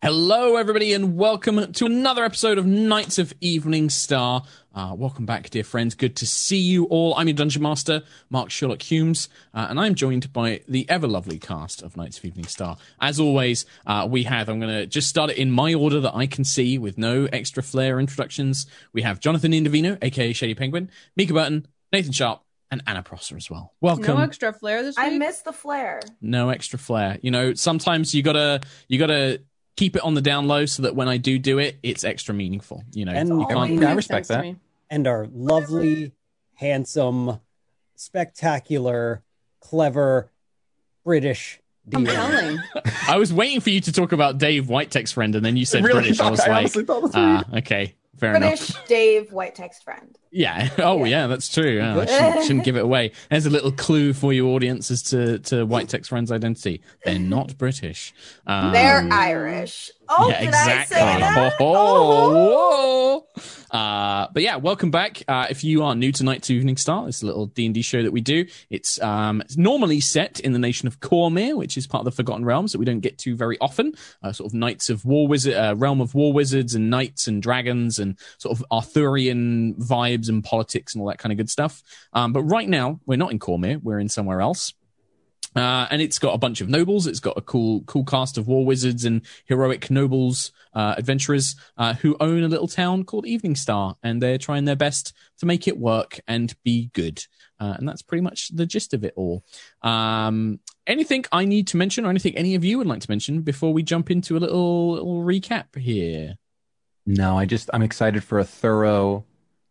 Hello, everybody, and welcome to another episode of Knights of Evening Star. Uh, welcome back, dear friends. Good to see you all. I'm your Dungeon Master, Mark Sherlock Hulmes, uh, and I'm joined by the ever lovely cast of Knights of Evening Star. As always, uh, we have, I'm going to just start it in my order that I can see with no extra flair introductions. We have Jonathan Indovino, aka Shady Penguin, Mica Burton, Nathan Sharp, and Anna Prosser as well. Welcome. No extra flair this week. I missed the flair. no extra flair. You know, sometimes you gotta you gotta keep it on the down low so that when I do do it, it's extra meaningful. You know, And you you can't. can- I respect that. and our lovely, handsome, spectacular, clever British I'm DM. telling. I was waiting for you to talk about Dave Whitetext friend, and then you said Really British. I was I like, honestly thought that's what ah, okay, fair British enough. Dave white text friend. Yeah. Oh, yeah, that's true. Yeah, I shouldn't, shouldn't give it away. There's a little clue for you, audience, as to to Whitetext friend's identity. They're not British. Um, They're Irish. Oh, yeah, did exactly. I say that? Oh, whoa. Uh, but yeah, welcome back. Uh, if you are new tonight to Evening Star, it's a little D and D show that we do. It's um, it's normally set in the nation of Cormyr, which is part of the Forgotten Realms that we don't get to very often. Uh, sort of knights of war wizard, uh, realm of war wizards, and knights and dragons, and sort of Arthurian vibes and politics and all that kind of good stuff. Um, but right now, we're not in Cormyr. We're in somewhere else. Uh, and it's got a bunch of nobles. It's got a cool, cool cast of war wizards and heroic nobles, uh, adventurers uh, who own a little town called Evening Star, and they're trying their best to make it work and be good. Uh, and that's pretty much the gist of it all. Um, anything I need to mention, or anything any of you would like to mention before we jump into a little, little recap here? No, I just I'm excited for a thorough,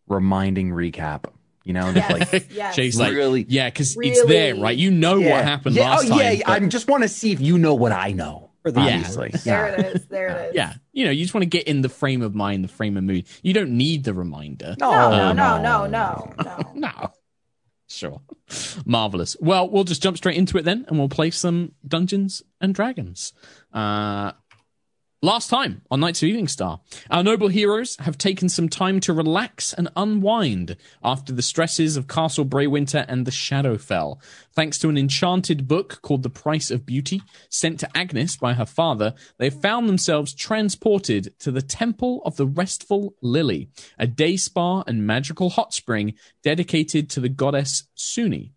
reminding recap. You know, Yes, like yes. Jay's like, Really- yeah, because it's there, right? You know what happened yeah, last oh, time. Yeah, but- I just want to see if you know what I know. For the Yeah. Obviously, There it is. There it is. Yeah, you know, you just want to get in the frame of mind, the frame of mood. You don't need the reminder. No, No, no, Um, no, no, no, no. No. Sure. Marvelous. Well, we'll just jump straight into it then, and we'll play some Dungeons and Dragons. Uh, last time on Knights of Evening Star, our noble heroes have taken some time to relax and unwind after the stresses of Castle Braywinter and the Shadowfell. Thanks to an enchanted book called The Price of Beauty, sent to Agnis by her father, they found themselves transported to the Temple of the Restful Lily, a day spa and magical hot spring dedicated to the goddess Sune.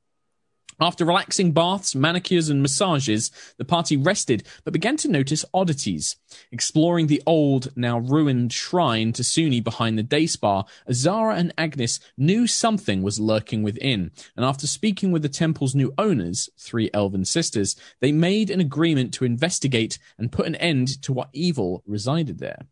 After relaxing baths, manicures, and massages, the party rested but began to notice oddities. Exploring the old, now ruined shrine to Sune behind the day spa, Azara and Agnis knew something was lurking within, and after speaking with the temple's new owners, three elven sisters, they made an agreement to investigate and put an end to what evil resided there.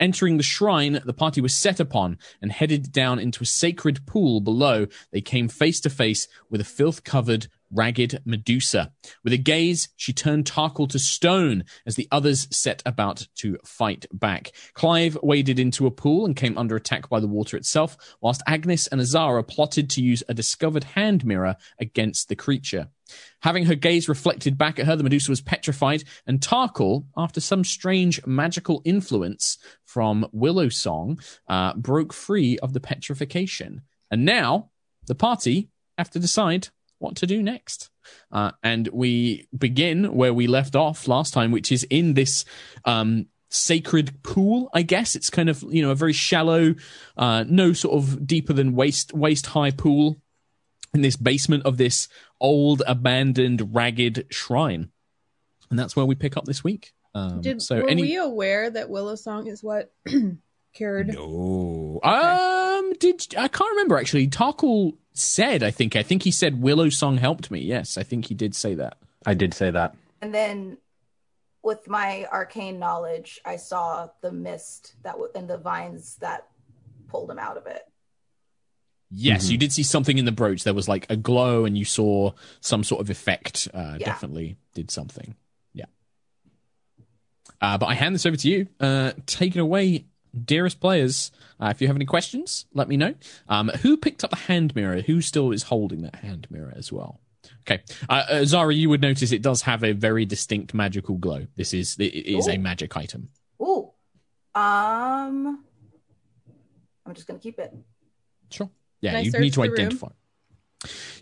Entering the shrine, the party was set upon and headed down into a sacred pool below. They came face to face with a filth covered, ragged Medusa. With a gaze, she turned Tarkhal to stone as the others set about to fight back. Clive waded into a pool and came under attack by the water itself, whilst Agnis and Azara plotted to use a discovered hand mirror against the creature. Having her gaze reflected back at her, the Medusa was petrified, and Tarkhal, after some strange magical influence from Willow Song, uh, broke free of the petrification. And now the party have to decide what to do next. Uh, and we begin where we left off last time, which is in this um, sacred pool. I guess it's kind of you know a very shallow, uh, no sort of deeper than waist waist high pool in this basement of this old, abandoned, ragged shrine. And that's where we pick up this week. Um, Did so were any we aware that Willow Song is what cured? no, um, did I can't remember actually. Tarkhal said, I think, I think he said Willow Song helped me. Yes, I think he did say that. I did say that. And then with my arcane knowledge, I saw the mist that w- and the vines that pulled him out of it. Yes, Mhm. you did see something in the brooch. There was like a glow, and you saw some sort of effect. Uh, Yeah. Definitely did something. Yeah. Uh, but I hand this over to you. Uh, take it away, dearest players. Uh, if you have any questions, let me know. Um, who picked up the hand mirror? Who still is holding that hand mirror as well? Okay, uh, uh, Zara, you would notice it does have a very distinct magical glow. This is it is a magic item. Ooh. Um I'm just gonna keep it. Sure. Yeah, Can you need to identify. room?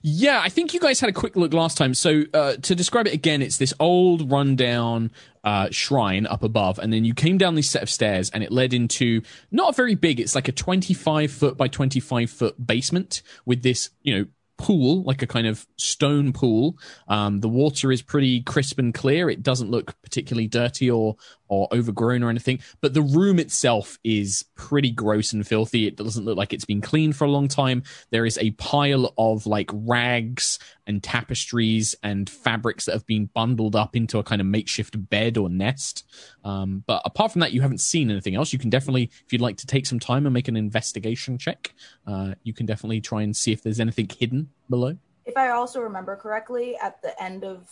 Yeah, I think you guys had a quick look last time. So uh, to describe it again, it's this old rundown uh, shrine up above, and then you came down this set of stairs, and it led into not very big. It's like a twenty-five foot by twenty-five foot basement with this, you know. Pool, like a kind of stone pool. Um, the water is pretty crisp and clear. It doesn't look particularly dirty or or overgrown or anything. But the room itself is pretty gross and filthy. It doesn't look like it's been cleaned for a long time. There is a pile of like rags and tapestries and fabrics that have been bundled up into a kind of makeshift bed or nest. Um, but apart from that, you haven't seen anything else. You can definitely, if you'd like to take some time and make an investigation check, uh, you can definitely try and see if there's anything hidden below. If I also remember correctly, at the end of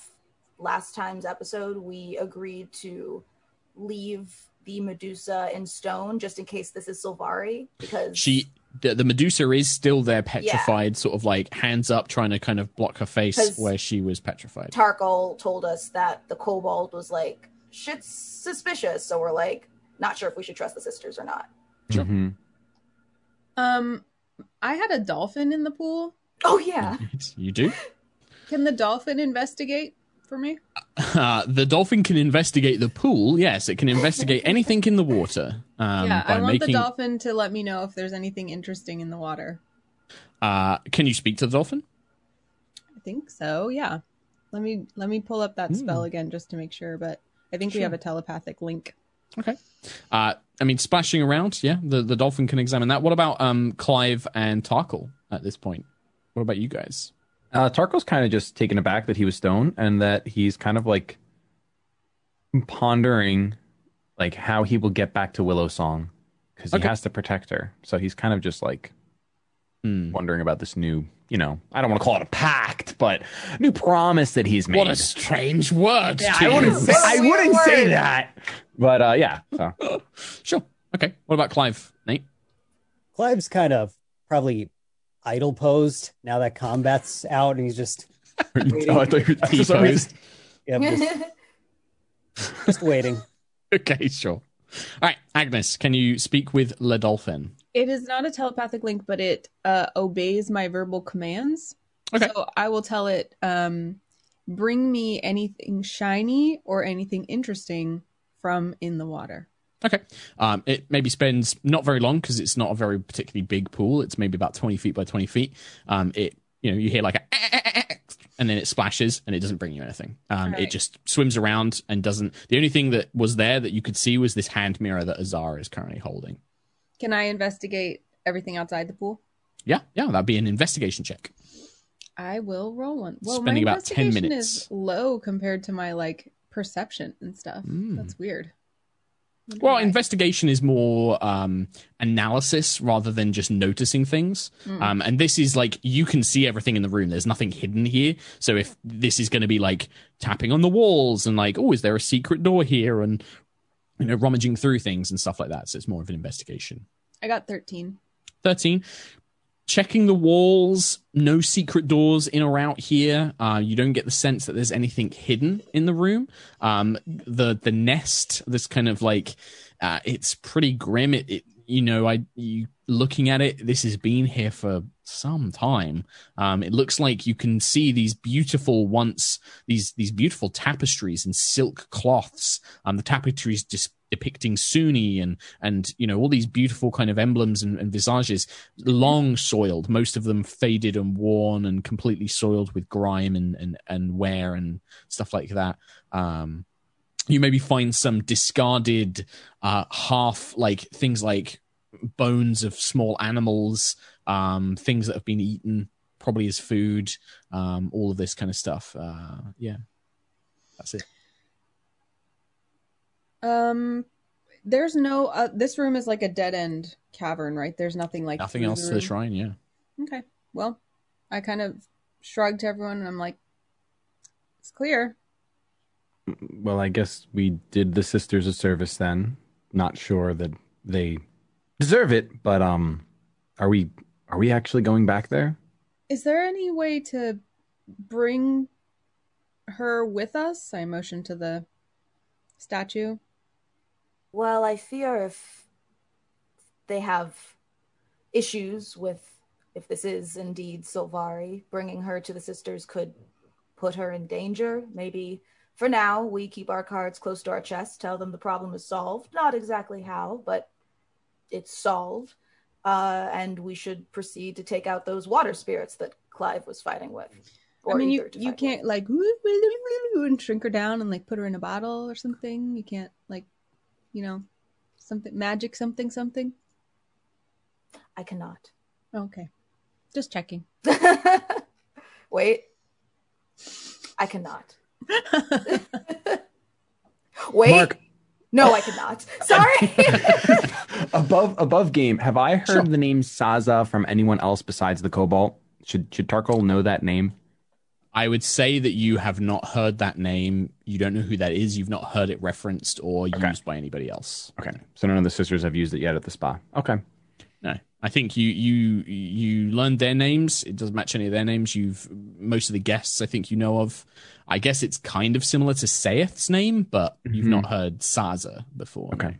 last time's episode, we agreed to leave the Medusa in stone just in case this is Silvari because She, the, the Medusa is still there, petrified, sort of like hands up, trying to kind of block her face where she was petrified. Tarkhal told us that the kobold was like shit's suspicious, so we're like not sure if we should trust the sisters or not. Sure. Mhm. Um, I had a dolphin in the pool. Oh yeah. you do. Can the dolphin investigate for me? Uh, the dolphin can investigate the pool. Yes, it can investigate anything in the water. Um, yeah, I want making. the dolphin to let me know if there's anything interesting in the water. uh, can you speak to the dolphin? I think so. Yeah. Let me let me pull up that spell again just to make sure. But I think we have a telepathic link. Okay. Uh, I mean, splashing around. Yeah, the, the dolphin can examine that. What about um, Clive and Tarkhal at this point? What about you guys? Uh, Tarko's kind of just taken aback that he was stoned and that he's kind of like pondering like how he will get back to Willow Song because Okay. he has to protect her. So he's kind of just like Hmm. wondering about this new, you know, I don't want to call it a pact, but new promise that he's made. What a strange word. yeah, I wouldn't say, I wouldn't say that. But uh, yeah, so Sure. Okay. What about Clive, Nate? Clive's kind of probably idle posed now that combat's out, and he's just oh, I thought you were For some yeah, just, just waiting. Okay, sure. All right, Agnis, can you speak with Le Dolphin? It is not a telepathic link, but it uh, obeys my verbal commands. Okay. So I will tell it, um, bring me anything shiny or anything interesting from in the water. Okay. Um, it maybe spends not very long because it's not a very particularly big pool. It's maybe about 20 feet by 20 feet. Um, it, you know, you hear like a, and then it splashes and it doesn't bring you anything. Um, It just swims around and doesn't. The only thing that was there that you could see was this hand mirror that Azar is currently holding. Can I investigate everything outside the pool? Yeah, yeah, that'd be an investigation check. I will roll one. Well, Spending my about 10 investigation minutes. is low compared to my like perception and stuff. Mm. That's weird. Well, investigation is more um, analysis rather than just noticing things. Mm. Um, and this is like you can see everything in the room. There's nothing hidden here. So if this is going to be like tapping on the walls and like, oh, is there a secret door here? And you know, rummaging through things and stuff like that. So it's more of an investigation. I got thirteen. 13 checking the walls no secret doors in or out here. Uh, you don't get the sense that there's anything hidden in the room. Um, the the nest this kind of like uh, it's pretty grim. It, it you know i you looking at it this has been here for some time. Um, it looks like you can see these beautiful once these these beautiful tapestries and silk cloths. Um, the tapestries just depicting Sune and and you know all these beautiful kind of emblems and, and visages long soiled most of them faded and worn and completely soiled with grime and and, and wear and stuff like that. Um you maybe find some discarded uh half like things like bones of small animals um things that have been eaten probably as food um all of this kind of stuff. Uh yeah. That's it Um, there's no. Uh, this room is like a dead end cavern, right? There's nothing like nothing else to the shrine yeah Okay. Well, I kind of shrugged to everyone, and I'm like, "It's clear." well, I guess we did the sisters a service then. Not sure that they deserve it, but um, are we are we actually going back there? Is there any way to bring her with us? I motioned to the statue. Well, I fear if they have issues with if this is indeed Silvari, bringing her to the sisters could put her in danger. Maybe for now, we keep our cards close to our chest, tell them the problem is solved. Not exactly how, but it's solved. Uh, and we should proceed to take out those water spirits that Clive was fighting with. I mean, you, you can't with. like and shrink her down and like put her in a bottle or something. You can't like, you know, something magic something something. I cannot. Okay, just checking. Wait. I cannot. Wait. Mark. No, I cannot. Sorry. above above game, have I heard Sure. the name Saza from anyone else besides the kobold? Should should Tarkhal know that name? I would say that you have not heard that name. You don't know who that is. You've not heard it referenced or Okay. used by anybody else. Okay, so none of the sisters have used it yet at the spa. Okay, No, I think you you you learned their names. It doesn't match any of their names. You've most of the guests I think you know of. I guess it's kind of similar to Saith's name, but you've Mhm. not heard Saza before. okay,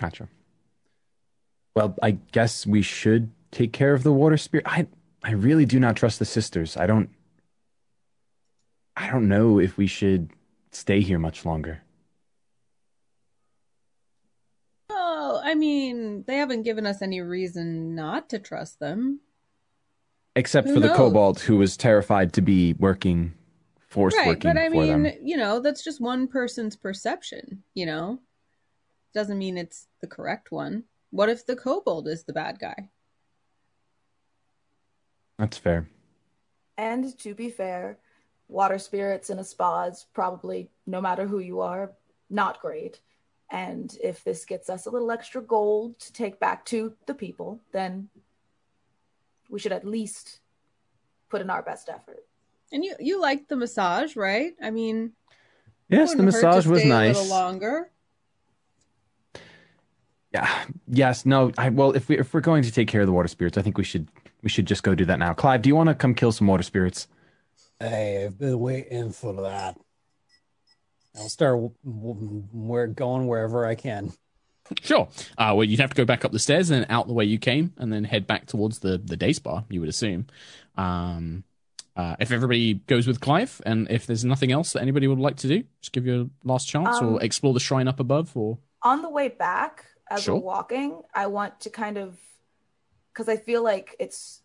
gotcha. Well, I guess we should take care of the water spirit. I I really do not trust the sisters. I don't. I don't know if we should stay here much longer. Oh, I mean, they haven't given us any reason not to trust them. Except Who for the knows? kobold, who was terrified to be working, force right, working but I for mean, them. you know, that's just one person's perception. You know, doesn't mean it's the correct one. What if the kobold is the bad guy? That's fair. and to be fair, water spirits in a spa is probably, no matter who you are, not great. And if this gets us a little extra gold to take back to the people, then we should at least put in our best effort. And you you liked the massage, right? I mean, Yes, the wouldn't hurt to massage was stay A nice. little longer. Yeah. Yes. No. I well, if we if we're going to take care of the water spirits, I think we should we should just go do that now. Clive, do you want to come kill some water spirits? Hey, I've been waiting for that. I'll start w- w- where going wherever I can. Sure. Uh, well, you'd have to go back up the stairs and out the way you came, and then head back towards the the day spa. You would assume. Um, uh, if everybody goes with Clive, and if there's nothing else that anybody would like to do, just give you a last chance, Um, or explore the shrine up above, or On the way back, as Sure. we're walking, I want to kind of, because I feel like it's just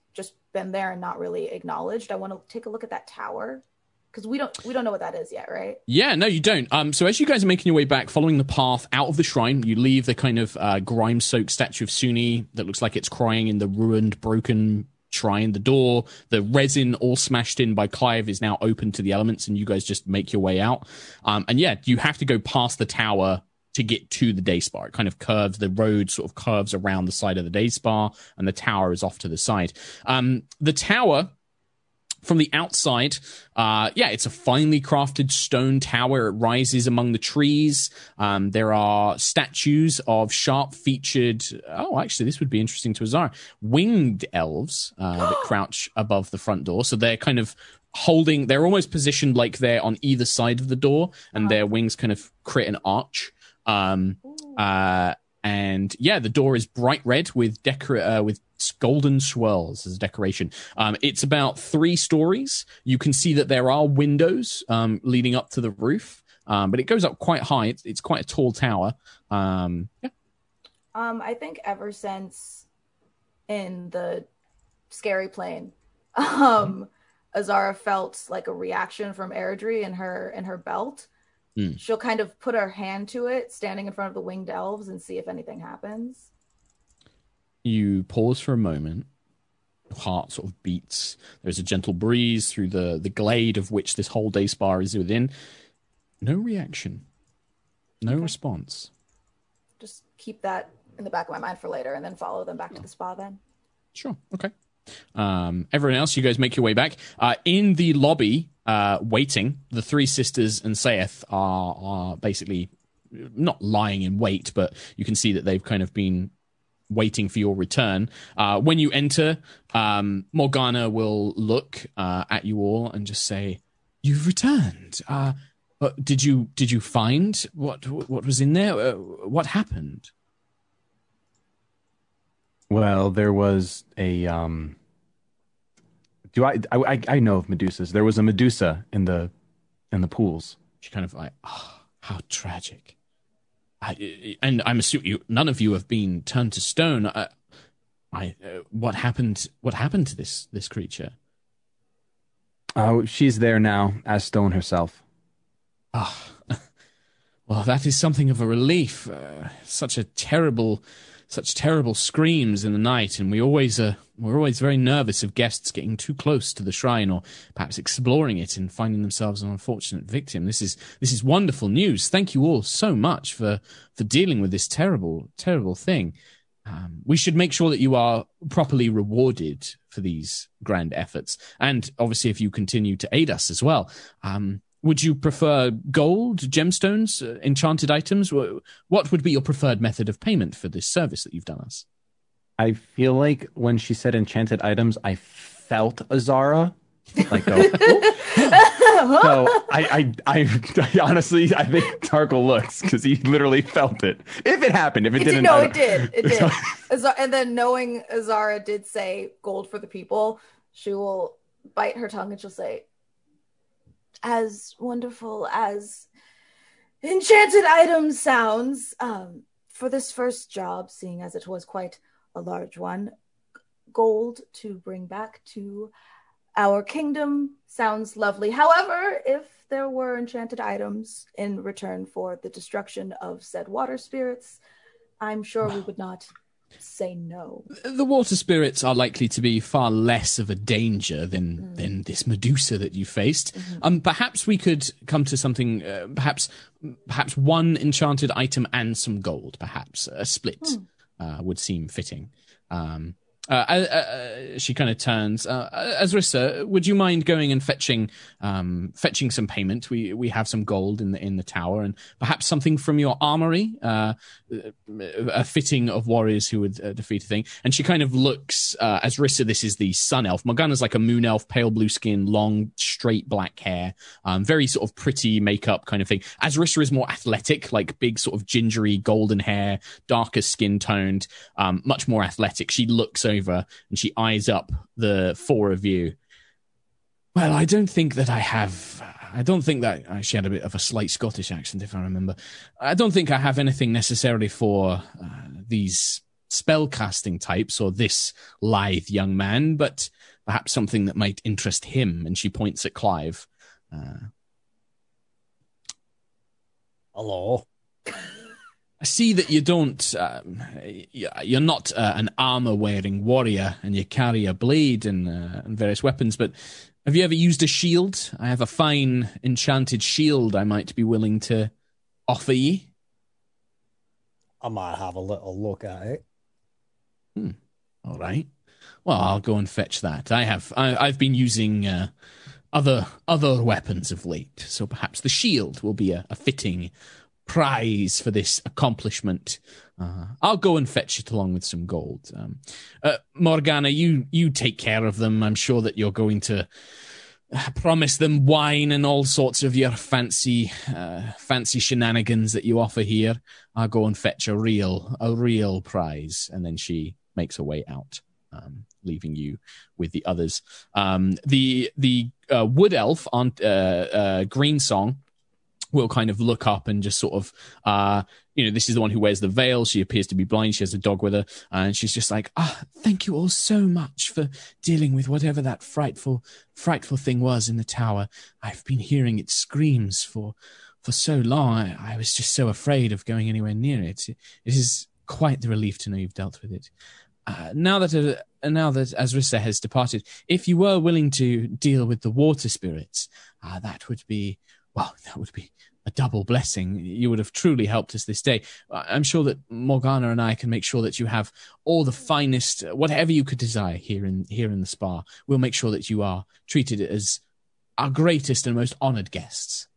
been there and not really acknowledged. I want to take a look at that tower because we don't we don't know what that is yet, right? Yeah, no, you don't. Um, so as you guys are making your way back, following the path out of the shrine, you leave the kind of uh, grime-soaked statue of Sune that looks like it's crying in the ruined, broken shrine. The door, the resin all smashed in by Clive, is now open to the elements, and you guys just make your way out. Um, and yeah, you have to go past the tower to get to the day spa. It kind of curves, the road sort of curves around the side of the day spa, and the tower is off to the side. Um, the tower from the outside, uh, yeah, it's a finely crafted stone tower. It rises among the trees. Um, there are statues of sharp featured, oh, actually, this would be interesting to Azar, winged elves uh, that crouch above the front door. So they're kind of holding, they're almost positioned like they're on either side of the door, and their wings kind of create an arch. Um, uh, and yeah, the door is bright red with decor uh, with golden swirls as a decoration. Um, it's about three stories. You can see that there are windows um, leading up to the roof, um, but it goes up quite high. It's, it's quite a tall tower. Um, yeah. Um, I think ever since in the scary plane, um, Azara felt like a reaction from Airdrie in her in her belt. Hmm. She'll kind of put her hand to it, standing in front of the winged elves, and see if anything happens. You pause for a moment. Your heart sort of beats. There's a gentle breeze through the, the glade of which this whole day spa is within. No reaction. No response. Just keep that in the back of my mind for later, and then follow them back to the spa. Then Sure. Okay. Um, everyone else, you guys make your way back. Uh, in the lobby, uh, waiting, the three sisters and Saith are, are basically not lying in wait, but you can see that they've kind of been waiting for your return. Uh, when you enter, um, Morgana will look uh, at you all and just say, "You've returned. Uh, did you did you find what what was in there? Uh, what happened?" Well, there was a um Do I, I? I know of Medusas. There was a Medusa in the in the pools. She kind of like, oh, how tragic. I, and I'm assuming you, none of you have been turned to stone. I, I uh, what happened? What happened to this this creature? Oh, she's there now, as stone herself. Ah, well, that is something of a relief. Uh, such a terrible, such terrible screams in the night, and we always uh, we're always very nervous of guests getting too close to the shrine or perhaps exploring it and finding themselves an unfortunate victim. This is this is wonderful news. Thank you all so much for for dealing with this terrible, terrible thing. Um, we should make sure that you are properly rewarded for these grand efforts, and obviously, if you continue to aid us as well. Um, would you prefer gold, gemstones, uh, enchanted items? What would be your preferred method of payment for this service that you've done us? I feel like when she said enchanted items, I felt Azara. Like, go, so I, I, I, I, honestly, I think Tarkhal looks because he literally felt it. If it happened, if it, it didn't, did, no, it did, it did. Azara, and then knowing Azara did say gold for the people, she will bite her tongue and she'll say, "As wonderful as enchanted items sounds, um, for this first job, seeing as it was quite." a large one. Gold to bring back to our kingdom sounds lovely. However, if there were enchanted items in return for the destruction of said water spirits, I'm sure we would not say no. The water spirits are likely to be far less of a danger than mm. than this Medusa that you faced. Mm-hmm. Um, perhaps we could come to something. Uh, perhaps perhaps one enchanted item and some gold. Perhaps a split. Mm uh, would seem fitting. Um, uh, uh, uh, she kind of turns. Uh, Azrissa, would you mind going and fetching, um, fetching some payment? We we have some gold in the in the tower, and perhaps something from your armory, uh, a fitting of warriors who would uh, defeat a thing. And she kind of looks. Uh, Azrissa, this is the sun elf. Morgana's like a moon elf, pale blue skin, long straight black hair, um, very sort of pretty makeup kind of thing. Azrissa is more athletic, like big sort of gingery golden hair, darker skin toned, um, much more athletic. She looks over over and she eyes up the four of you. Well, I don't think that I have. I don't think that uh, she had a bit of a slight Scottish accent, if I remember. I don't think I have anything necessarily for uh, these spell casting types or this lithe young man, but perhaps something that might interest him. And she points at Clive. Uh, Hello. I see that you don't, um, you're not uh, an armor wearing warrior and you carry a blade and, uh, and various weapons, but have you ever used a shield? I have a fine enchanted shield I might be willing to offer ye. I might have a little look at it. Hmm. All right. Well, I'll go and fetch that. I have. I, have been using uh, other other weapons of late, so perhaps the shield will be a, a fitting prize for this accomplishment. Uh, I'll go and fetch it along with some gold. Um, uh, Morgana, you you take care of them. I'm sure that you're going to uh, promise them wine and all sorts of your fancy uh, fancy shenanigans that you offer here. I'll go and fetch a real a real prize, and then she makes her way out. Um, leaving you with the others. Um, the the uh, wood elf on uh, Green Song will kind of look up and just sort of uh you know this is the one who wears the veil. She appears to be blind. She has a dog with her. And she's just like ah thank you all so much for dealing with whatever that frightful frightful thing was in the tower. I've been hearing its screams for for so long. I, I was just so afraid of going anywhere near it. It is quite the relief to know you've dealt with it. Uh, now that uh, now that Azrissa has departed, if you were willing to deal with the water spirits, uh, that would be well, that would be a double blessing. You would have truly helped us this day. I'm sure that Morgana and I can make sure that you have all the finest, whatever you could desire here in here in the spa. We'll make sure that you are treated as our greatest and most honored guests.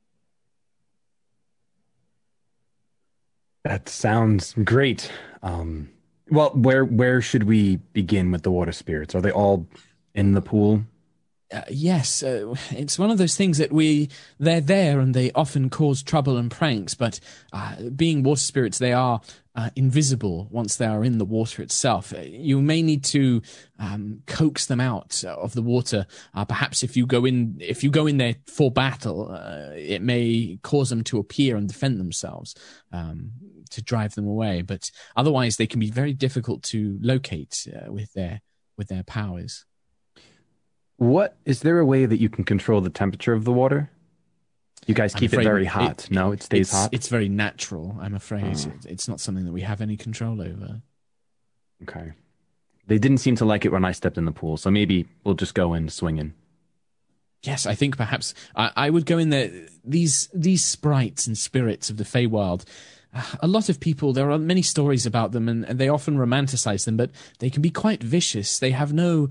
That sounds great. Um, well, where where should we begin with the water spirits? Are they all in the pool? Uh, yes, uh, it's one of those things that we they're there and they often cause trouble and pranks. But uh, being water spirits, they are uh, invisible once they are in the water itself. Uh, you may need to um, coax them out of the water. Perhaps if you go in, if you go in there for battle, it may cause them to appear and defend themselves um, to drive them away. But otherwise, they can be very difficult to locate with their with their powers. What is there a way that you can control the temperature of the water? You guys keep it very hot. It, no, it stays it's, hot. It's very natural. I'm afraid oh. it's not something that we have any control over. Okay. They didn't seem to like it when I stepped in the pool, so maybe we'll just go in swinging. Yes, I think perhaps I, I would go in there. These these sprites and spirits of the Feywild a lot of people, there are many stories about them and, and, they often romanticize them, but they can be quite vicious. They have no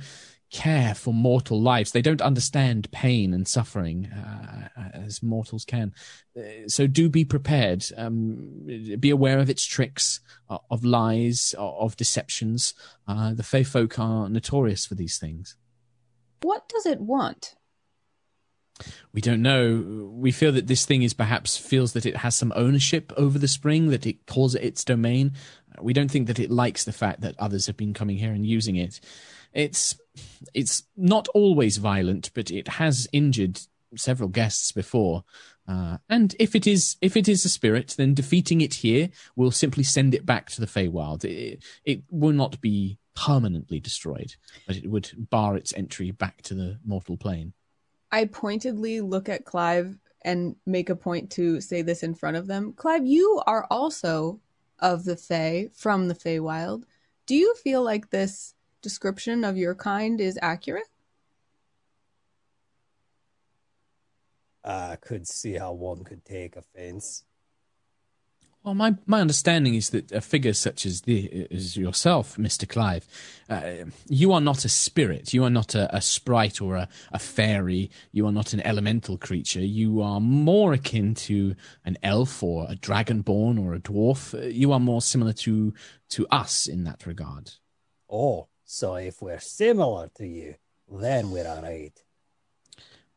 care for mortal lives. They don't understand pain and suffering uh, as mortals can. Uh, so do be prepared. Um, be aware of its tricks, uh, of lies, of deceptions. Uh, the Fey folk are notorious for these things. What does it want? We don't know. We feel that this thing is perhaps feels that it has some ownership over the spring, that it calls it its domain. We don't think that it likes the fact that others have been coming here and using it. It's it's not always violent, but it has injured several guests before. Uh, and if it is if it is a spirit, then defeating it here will simply send it back to the Feywild. It, it will not be permanently destroyed, but it would bar its entry back to the mortal plane. I pointedly look at Clive and make a point to say this in front of them. Clive, you are also of the Fey, from the Feywild. Do you feel like this description of your kind is accurate? I could see how one could take offense. Well, my, my understanding is that a figure such as the as yourself, Mister Clive, uh, you are not a spirit. You are not a, a sprite or a, a, fairy. You are not an elemental creature. You are more akin to an elf or a dragonborn or a dwarf. You are more similar to to us in that regard. Oh, so if we're similar to you, then we're all right.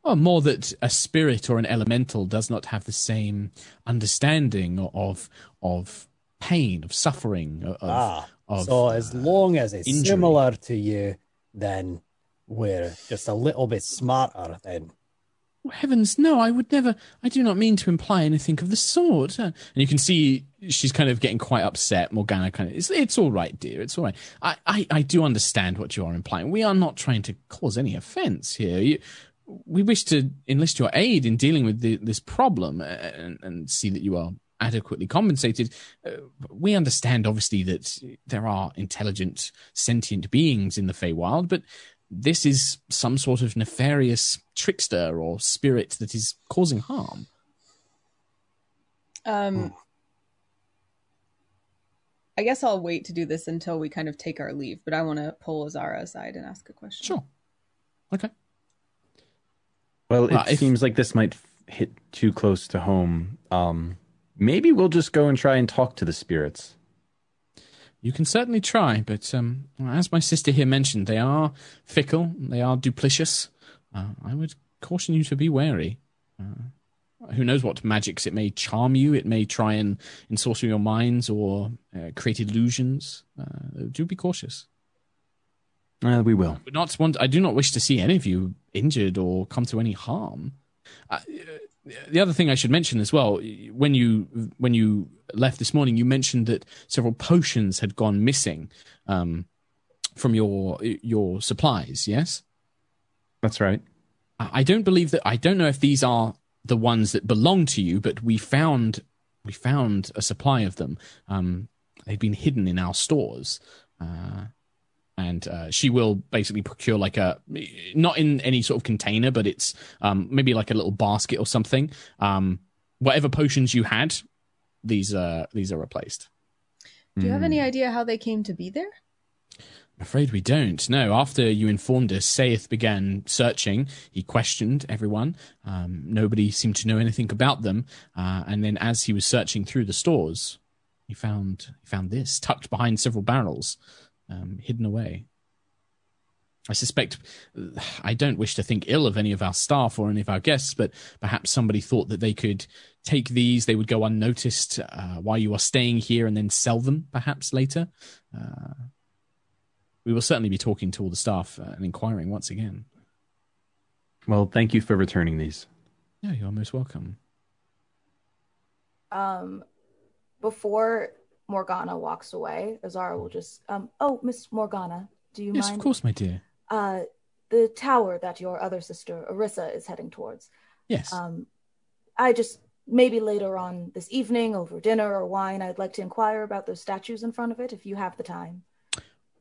Well, more that a spirit or an elemental does not have the same understanding of of pain, of suffering. Of, ah, of, so as long as it's injury. similar to you, then we're just a little bit smarter. Then, oh, heavens, no! I would never. I do not mean to imply anything of the sort. And you can see she's kind of getting quite upset. Morgana kind of, it's, it's all right, dear. It's all right. I, I, I do understand what you are implying. We are not trying to cause any offense here. You, we wish to enlist your aid in dealing with the, this problem and, and, see that you are adequately compensated. Uh, we understand, obviously, that there are intelligent, sentient beings in the Feywild, but this is some sort of nefarious trickster or spirit that is causing harm. Um, I guess I'll wait to do this until we kind of take our leave, but I want to pull Azara aside and ask a question. Sure. Okay. Well, it if, seems like this might hit too close to home. Um, maybe we'll just go and try and talk to the spirits. You can certainly try, but um, as my sister here mentioned, they are fickle, they are duplicitous. Uh, I would caution you to be wary. Uh, who knows what magics it may charm you? It may try and ensorcel your minds or uh, create illusions. Uh, do be cautious. Uh, we will. Not want. I do not wish to see any of you injured or come to any harm. Uh, the other thing I should mention as well, when you when you left this morning, you mentioned that several potions had gone missing um, from your your supplies. Yes, that's right. I don't believe that. I don't know if these are the ones that belong to you, but we found we found a supply of them. Um, they've been hidden in our stores. Uh, and uh, she will basically procure like a not in any sort of container, but it's um, maybe like a little basket or something. Um, whatever potions you had, these uh, these are replaced. Do you have any hmm. idea how they came to be there? I'm afraid we don't. No, after you informed us, Saith began searching. He questioned everyone. Um, nobody seemed to know anything about them. Uh, and then, as he was searching through the stores, he found he found this tucked behind several barrels um, hidden away. I suspect I don't wish to think ill of any of our staff or any of our guests, but perhaps somebody thought that they could take these, they would go unnoticed uh, while you are staying here and then sell them perhaps later. Uh, we will certainly be talking to all the staff uh, and inquiring once again. Well, thank you for returning these. Yeah, you are most welcome. Um, before Morgana walks away, Azara will just, um, oh, Miss Morgana, do you yes, mind? of course, my dear. Uh, the tower that your other sister Arissa is heading towards. Yes. Um, I just maybe later on this evening over dinner or wine, I'd like to inquire about those statues in front of it if you have the time.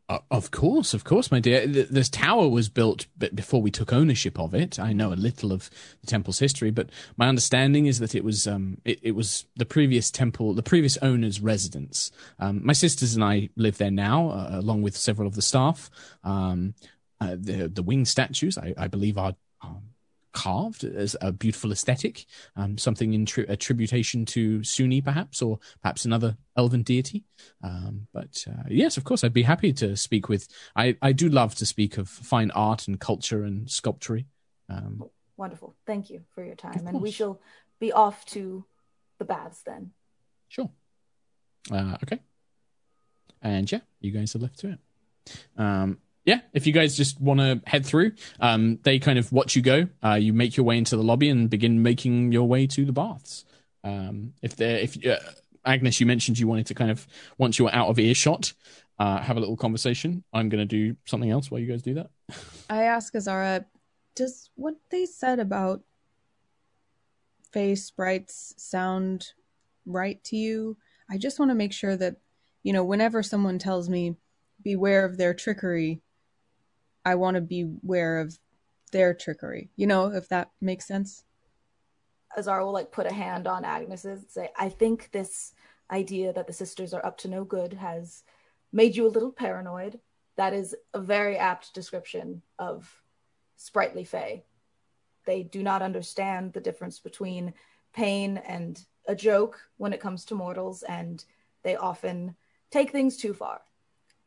Uh, of course, of course, my dear. This tower was built before we took ownership of it. I know a little of the temple's history, but my understanding is that it was um, it, it was the previous temple, the previous owner's residence. Um, my sisters and I live there now, uh, along with several of the staff. Um, uh, the the wing statues, I, I believe, are. Um, Carved as a beautiful aesthetic, um, something in tri- attribution to Sune, perhaps, or perhaps another elven deity. Um, but uh, yes, of course, I'd be happy to speak with. I, I do love to speak of fine art and culture and sculpture. Um, Wonderful. Thank you for your time. And we shall be off to the baths then. sure. Uh, okay. And yeah, you guys are left to it. Um, yeah, if you guys just want to head through, um, they kind of watch you go. Uh, you make your way into the lobby and begin making your way to the baths. Um, if they if uh, Agnis, you mentioned you wanted to kind of once you're out of earshot, uh, have a little conversation. I'm going to do something else while you guys do that. I ask Azara, does what they said about face sprites sound right to you? I just want to make sure that, you know, whenever someone tells me, beware of their trickery, I want to beware of their trickery. You know, if that makes sense. Azar will like put a hand on Agnis's and say, I think this idea that the sisters are up to no good has made you a little paranoid. That is a very apt description of sprightly fae. They do not understand the difference between pain and a joke when it comes to mortals, and they often take things too far.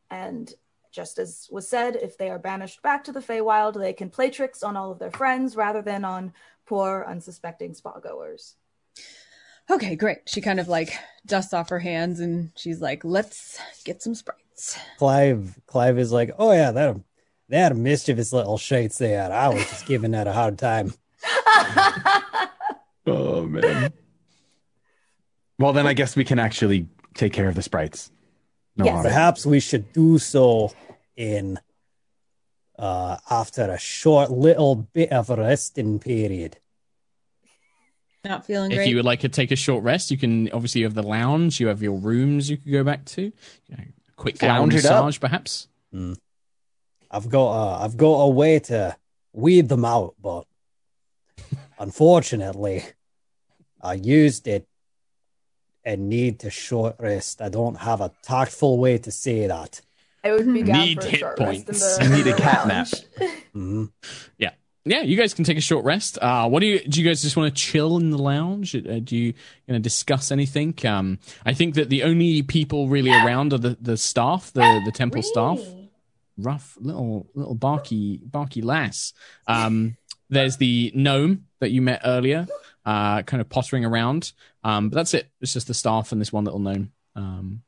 And just as was said, if they are banished back to the Feywild, they can play tricks on all of their friends rather than on poor, unsuspecting spa goers. Okay, great. She kind of like dusts off her hands and she's like, let's get some sprites. Clive Clive is like, oh yeah, that that mischievous little shates they had. I was just giving that a hard time. Oh man. well, then I guess we can actually take care of the sprites. No Yes. Perhaps we should do so in uh after a short little bit of a resting period. Not feeling If great. you would like to take a short rest, you can obviously you have the lounge, you have your rooms you could go back to. You know, quick Lounge lounge it up. massage, perhaps. I've got uh, I've got a way to weed them out, but unfortunately, I used it and need to short rest. I don't have a tactful way to say that. I would be down Need for a hit short rest in points. the, You need a the cat lounge. Mhm. Yeah, you guys can take a short rest. Uh, what do you do? You guys just want to chill in the lounge? Uh, do you going to discuss anything? Um, I think that the only people really around are the, the staff, the the temple staff. Rough little little barky barky lass. Um, there's the gnome that you met earlier, uh, kind of pottering around. Um, but that's it. It's just the staff and this one little gnome. Um,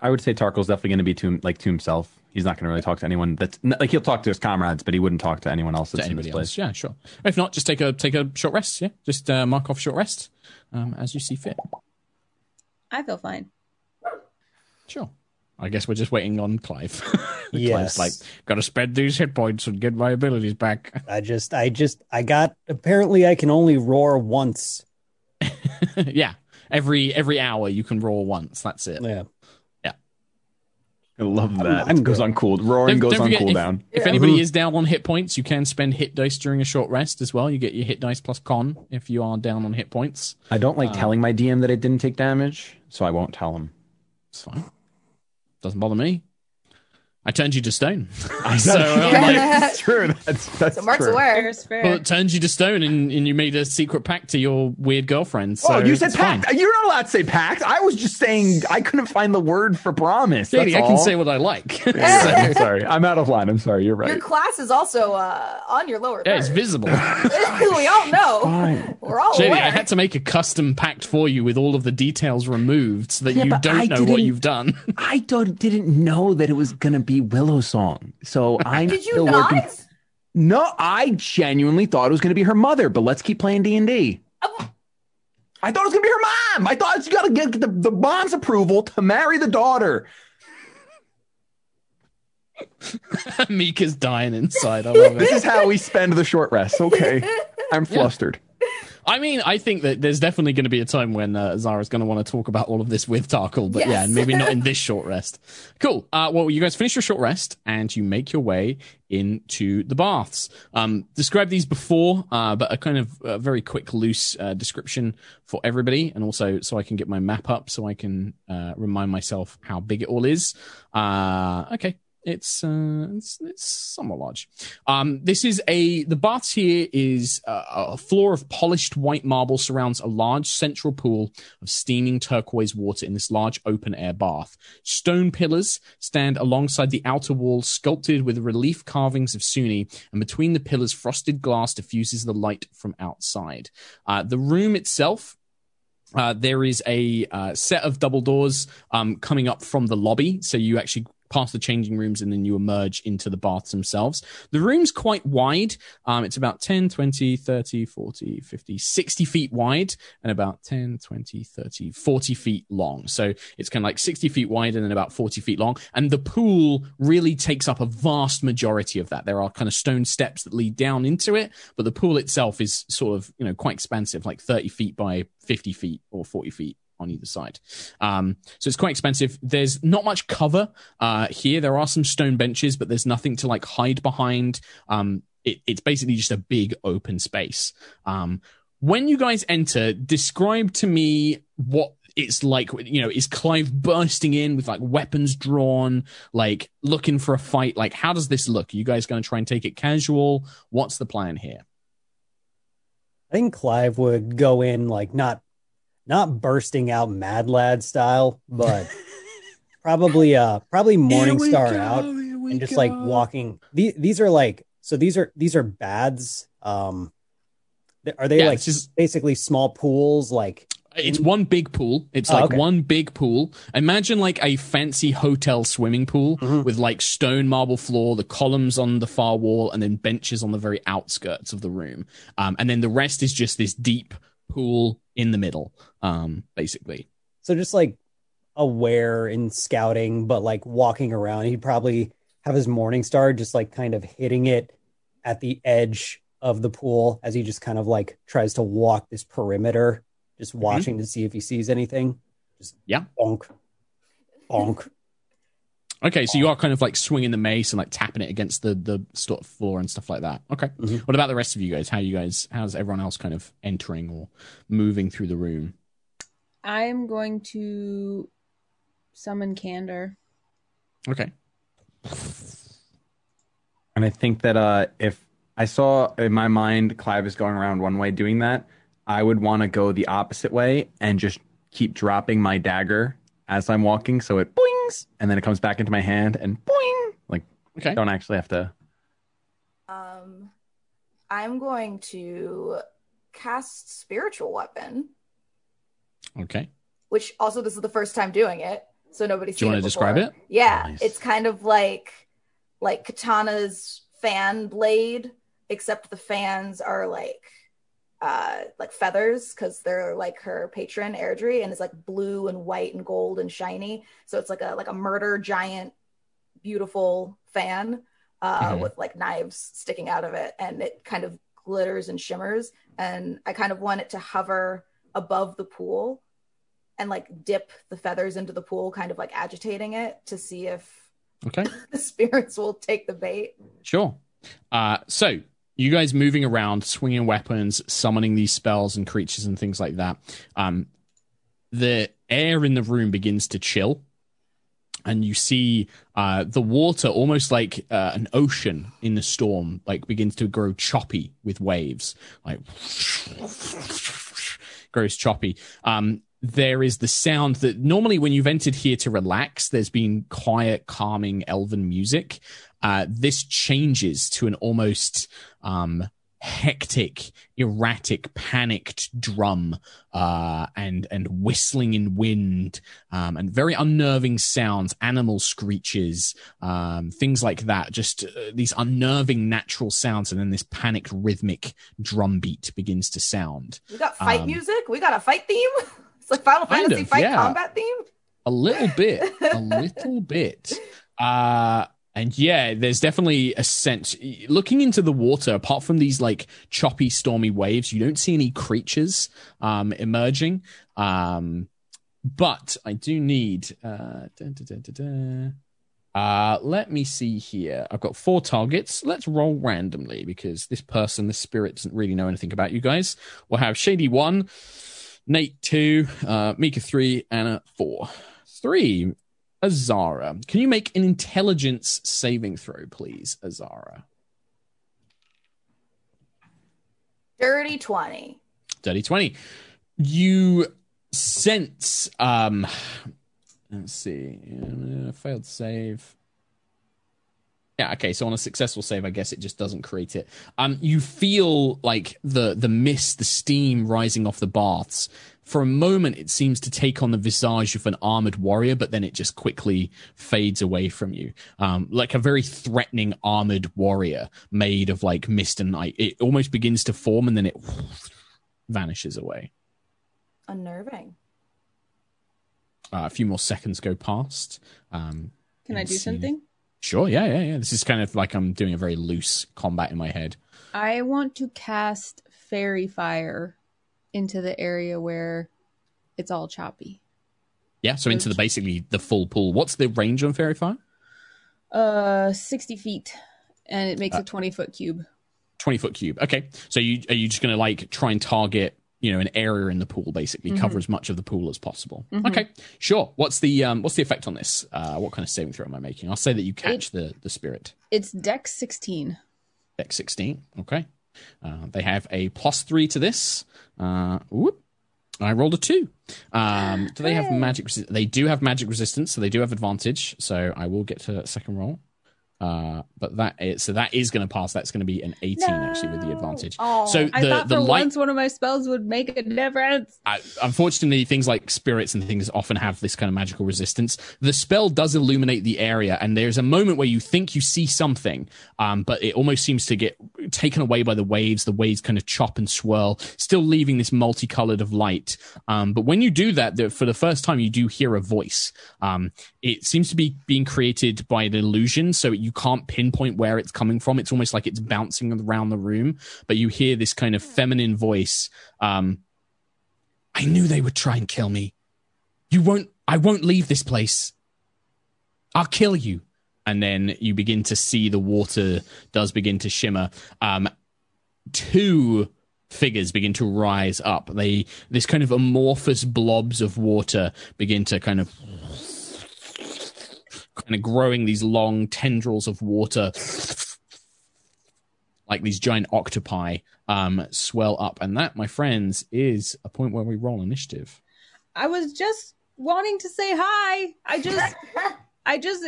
I would say Tarkhal's definitely going to be to like to himself. He's not going to really talk to anyone. That's like he'll talk to his comrades, but he wouldn't talk to anyone else to in this anybody place. else. Yeah, sure. If not, just take a take a short rest. Yeah, just uh, mark off short rest um, as you see fit. I feel fine. Sure. I guess we're just waiting on Clive. Yes. Clive's like, gotta spend these hit points and get my abilities back. I just I just I got apparently I can only roar once. yeah. Every every hour you can roar once. That's it. Yeah. I love that. I'm goes on cool. Roaring Don't- goes don't on cooldown. If Yeah. anybody is down on hit points, you can spend hit dice during a short rest as well. You get your hit dice plus con if you are down on hit points. I don't like Uh, telling my DM that I didn't take damage, so I won't tell him. It's fine. Doesn't bother me. I turned you to stone. I so know. I'm like, that's true. That's that's So Mark's true. aware. Fair's fair. well, it turned you to stone, and, and you made a secret pact to your weird girlfriend. So oh, you said it's fine. pact. You're not allowed to say pact. I was just saying I couldn't find the word for promise. Sadie, That's I can say what I like. Yeah, So- I'm sorry. I'm out of line. I'm sorry. You're right. Your class is also uh, on your lower yeah, it's visible. we all know. Fine. We're all Shady, aware. I had to make a custom pact for you with all of the details removed so that Yeah, you don't I know what you've done. I don't, didn't know that it was gonna be Willow Song. So I'm Did you still not? working. No, I genuinely thought it was gonna be her mother. But let's keep playing D and D. Oh. I thought it was gonna be her mom. I thought you gotta get the, the mom's approval to marry the daughter. Meek is dying inside. I love This is how we spend the short rest. Okay, I'm flustered. I mean, I think that there's definitely going to be a time when uh, Zara's going to want to talk about all of this with Tarkhal, but yeah, Yes. maybe not in this short rest. Cool. Uh, well, you guys finish your short rest and you make your way into the baths. Um, described these before, uh, but a kind of uh, very quick, loose uh, description for everybody, and also so I can get my map up so I can uh, remind myself how big it all is. Uh, okay. It's, uh, it's it's somewhat large. Um, this is a the baths here is uh, a floor of polished white marble surrounds a large central pool of steaming turquoise water in this large open air bath. Stone pillars stand alongside the outer wall, sculpted with relief carvings of Sune, and between the pillars, frosted glass diffuses the light from outside. Uh, the room itself uh, there is a uh, set of double doors um, coming up from the lobby. So you actually pass the changing rooms and then you emerge into the baths themselves. The room's quite wide. Um, it's about 10, 20, 30, 40, 50, 60 feet wide and about 10, 20, 30, 40 feet long. So it's kind of like 60 feet wide and then about 40 feet long. And the pool really takes up a vast majority of that. There are kind of stone steps that lead down into it, but the pool itself is sort of, you know, quite expansive, like 30 feet by 50 feet or 40 feet on either side. Um, so it's quite expensive. There's not much cover uh, here. There are some stone benches, but there's nothing to like hide behind. Um, it, it's basically just a big open space. Um, when you guys enter, describe to me what it's like. You know, is Clive bursting in with like weapons drawn, like looking for a fight? Like, how does this look? Are you guys going to try and take it casual? What's the plan here? I think Clive would go in like not not bursting out Mad Lad style, but probably uh probably Morning Star out and just like walking. These these are like so these are these are baths. Um, are they Yeah, like just basically small pools? Like It's one big pool. It's Oh, like okay. one big pool. Imagine like a fancy hotel swimming pool Mhm. with like stone marble floor, the columns on the far wall, and then benches on the very outskirts of the room. Um, and then the rest is just this deep pool in the middle, um, basically. so just like aware in scouting, but like walking around. He'd probably have his Morning Star just like kind of hitting it at the edge of the pool as he just kind of like tries to walk this perimeter, just watching to see if he sees anything. Just Yeah. bonk, bonk. Okay, so you are kind of like swinging the mace and like tapping it against the the sort of floor and stuff like that. Okay. Mhm. What about the rest of you guys? How you guys? How's everyone else kind of entering or moving through the room? I'm going to summon Candor. Okay. And I think that uh, if I saw in my mind Clive is going around one way doing that, I would want to go the opposite way and just keep dropping my dagger as I'm walking, so it boings, and then it comes back into my hand and boing. Like Okay. don't actually have to. Um, I'm going to cast spiritual weapon, Okay. which also this is the first time doing it, so nobody's. Do you want to describe it? Yeah, Nice. it's kind of like like Kitana's fan blade, except the fans are like uh like feathers because they're like her patron Aerdrie, and it's like blue and white and gold and shiny. So it's like a like a murder giant, beautiful fan uh Mhm. with like knives sticking out of it, and it kind of glitters and shimmers. And I kind of want it to hover above the pool and like dip the feathers into the pool, kind of like agitating it to see if Okay. the spirits will take the bait. Sure. Uh, so you guys moving around, swinging weapons, summoning these spells and creatures and things like that. Um, the air in the room begins to chill. and you see uh, the water almost like uh, an ocean in the storm like begins to grow choppy with waves like grows choppy um, there is the sound that normally when you've entered here to relax there's been quiet calming elven music uh, this changes to an almost um, hectic, erratic, panicked drum uh, and and whistling in wind um, and very unnerving sounds, animal screeches, um, things like that. Just uh, these unnerving natural sounds, and then this panicked rhythmic drum beat begins to sound. We got fight um, music. We got a fight theme. It's like Final Fantasy of, fight yeah. combat theme. A little bit, a little bit. Uh, and yeah, there's definitely a sense looking into the water, apart from these like choppy, stormy waves, you don't see any creatures um, emerging. Um, but I do need. Uh, da, da, da, uh, let me see here. I've got four targets. Let's roll randomly because this person, this spirit, doesn't really know anything about you guys. We'll have Shady one, Nate two, uh, Mica three, Anna four. Three. Azara. Can you make an intelligence saving throw, please, Azara? Dirty 20. Dirty 20. You sense, um, let's see, uh, failed save. Yeah, okay, so on a successful save, I guess it just doesn't create it. Um, you feel like the the mist, the steam rising off the baths for a moment it seems to take on the visage of an armored warrior, but then it just quickly fades away from you. Um, like a very threatening armored warrior made of like mist and light. It almost begins to form and then it vanishes away. Unnerving. Uh, a few more seconds go past. Um, Can I do see... something? Sure, yeah, yeah, yeah. This is kind of like I'm doing a very loose combat in my head. I want to cast Faerie Fire into the area where it's all choppy. Yeah, so into the basically the full pool. What's the range on Faerie Fire? Uh, sixty feet, and it makes uh, a twenty foot cube. Twenty foot cube. Okay, so you are you just gonna like try and target you know an area in the pool basically mm-hmm. cover as much of the pool as possible mm-hmm. okay sure what's the um what's the effect on this uh what kind of saving throw am i making i'll say that you catch it, the the spirit it's dex 16 dex 16 okay uh, they have a plus three to this. Uh, whoop. I rolled a two. Um, do they have magic? Resi- they do have magic resistance, so they do have advantage. So I will get to second roll. Uh, but that is so that is going to pass. That's going to be an eighteen no. actually with the advantage. Oh, so the, I thought the for light, once one of my spells would make a difference. I, unfortunately, things like spirits and things often have this kind of magical resistance. The spell does illuminate the area, and there's a moment where you think you see something, um, but it almost seems to get taken away by the waves. The waves kind of chop and swirl, still leaving this multicolored of light. Um, but when you do that, the, for the first time, you do hear a voice. Um, it seems to be being created by an illusion, so you can't pinpoint where it's coming from. It's almost like it's bouncing around the room, but you hear this kind of feminine voice. Um, I knew they would try and kill me. You won't, I won't leave this place. I'll kill you. And then you begin to see the water does begin to shimmer. Um, two figures begin to rise up. They, this kind of amorphous blobs of water begin to kind of kind of growing these long tendrils of water like these giant octopi um, swell up. And that, my friends, is a point where we roll initiative. I was just wanting to say hi. I just, I just,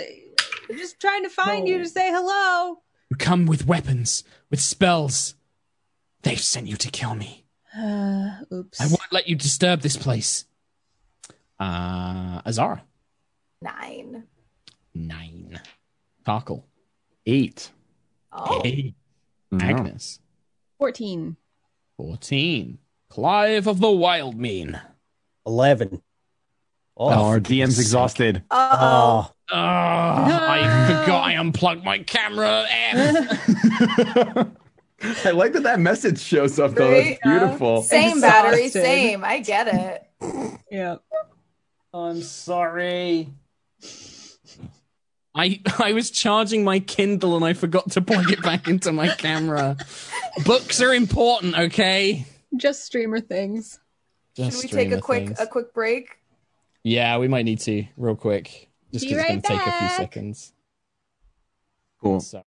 just trying to find no. you to say hello. You come with weapons, with spells. They've sent you to kill me. Uh, oops. I won't let you disturb this place. Uh, Azara. Nine. Nine. Cockle. Eight. Oh. Eight. Agnis. 14. 14. Clive of the Wildmane. 11. Oh, oh our DM's sake. exhausted. Oh. oh. I forgot I unplugged my camera. I like that that message shows up though. That's beautiful. Same Exhausted. battery, same. I get it. Yeah. I'm sorry. I I was charging my Kindle and I forgot to plug it back into my camera. Books are important, okay? Just streamer things. Just Should we take a quick things. a quick break? Yeah, we might need to real quick. just because right it's going to take a few seconds. Cool. So.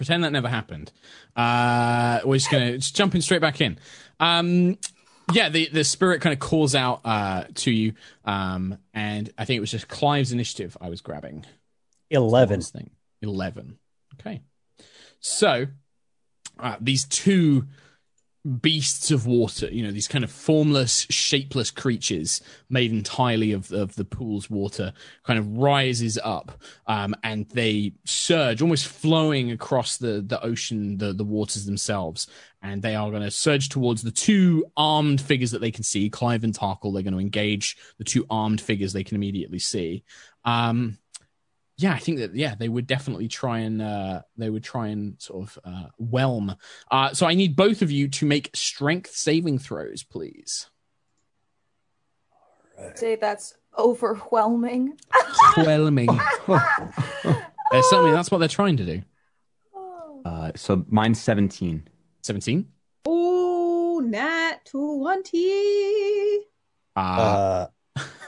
Pretend that never happened. Uh, we're just gonna just jumping straight back in. Um, yeah, the the spirit kind of calls out uh, to you, um, and I think it was just Clive's initiative I was grabbing. Eleven. Thing. Eleven. Okay. So uh, these two beasts of water, you know, these kind of formless, shapeless creatures made entirely of of the pool's water, kind of rises up, um, and they surge, almost flowing across the the ocean, the the waters themselves, and they are going to surge towards the two armed figures that they can see, Clive and Tarkhal. They're going to engage the two armed figures they can immediately see. Um, yeah, I think that yeah, they would definitely try and uh, they would try and sort of uh, whelm. Uh, so I need both of you to make strength saving throws, please. Say that's overwhelming. Whelming. There's certainly that's what they're trying to do. Uh, so mine's 17. Seventeen. Oh, nat 20. Uh, Uh,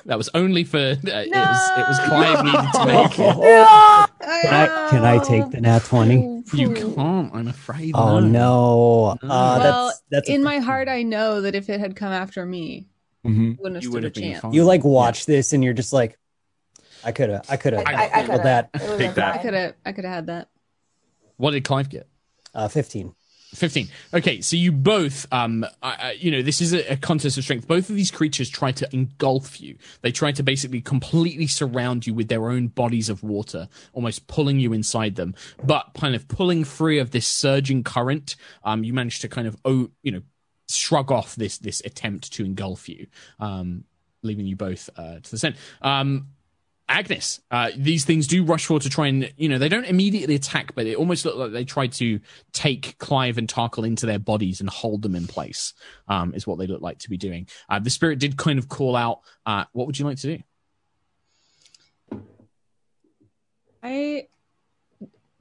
that was only for uh, it was it was Clive needed to make. can, I, can I take the nat twenty? You can't. I'm afraid. Oh no! No. Uh, well, that's that's in my heart, I know that if it had come after me, Mm-hmm. wouldn't have You stood a chance. fine. You like watch this and you're just like, I could have, I could have I, I, I handled could that. have. Take that. I could have, I could have had that. What did Clive get? Uh, Fifteen. 15. Okay, so you both, um, uh, you know, this is a, a, contest of strength. Both of these creatures try to engulf you. They try to basically completely surround you with their own bodies of water, almost pulling you inside them. But kind of pulling free of this surging current, um, you manage to kind of, oh, you know, shrug off this this attempt to engulf you, um, leaving you both uh, to the center. Um, Agnis. Uh, these things do rush forward to try and, you know, they don't immediately attack, but it almost looks like they try to take Clive and Tarkhal into their bodies and hold them in place, um, is what they look like to be doing. Uh, the spirit did kind of call out, uh, what would you like to do? I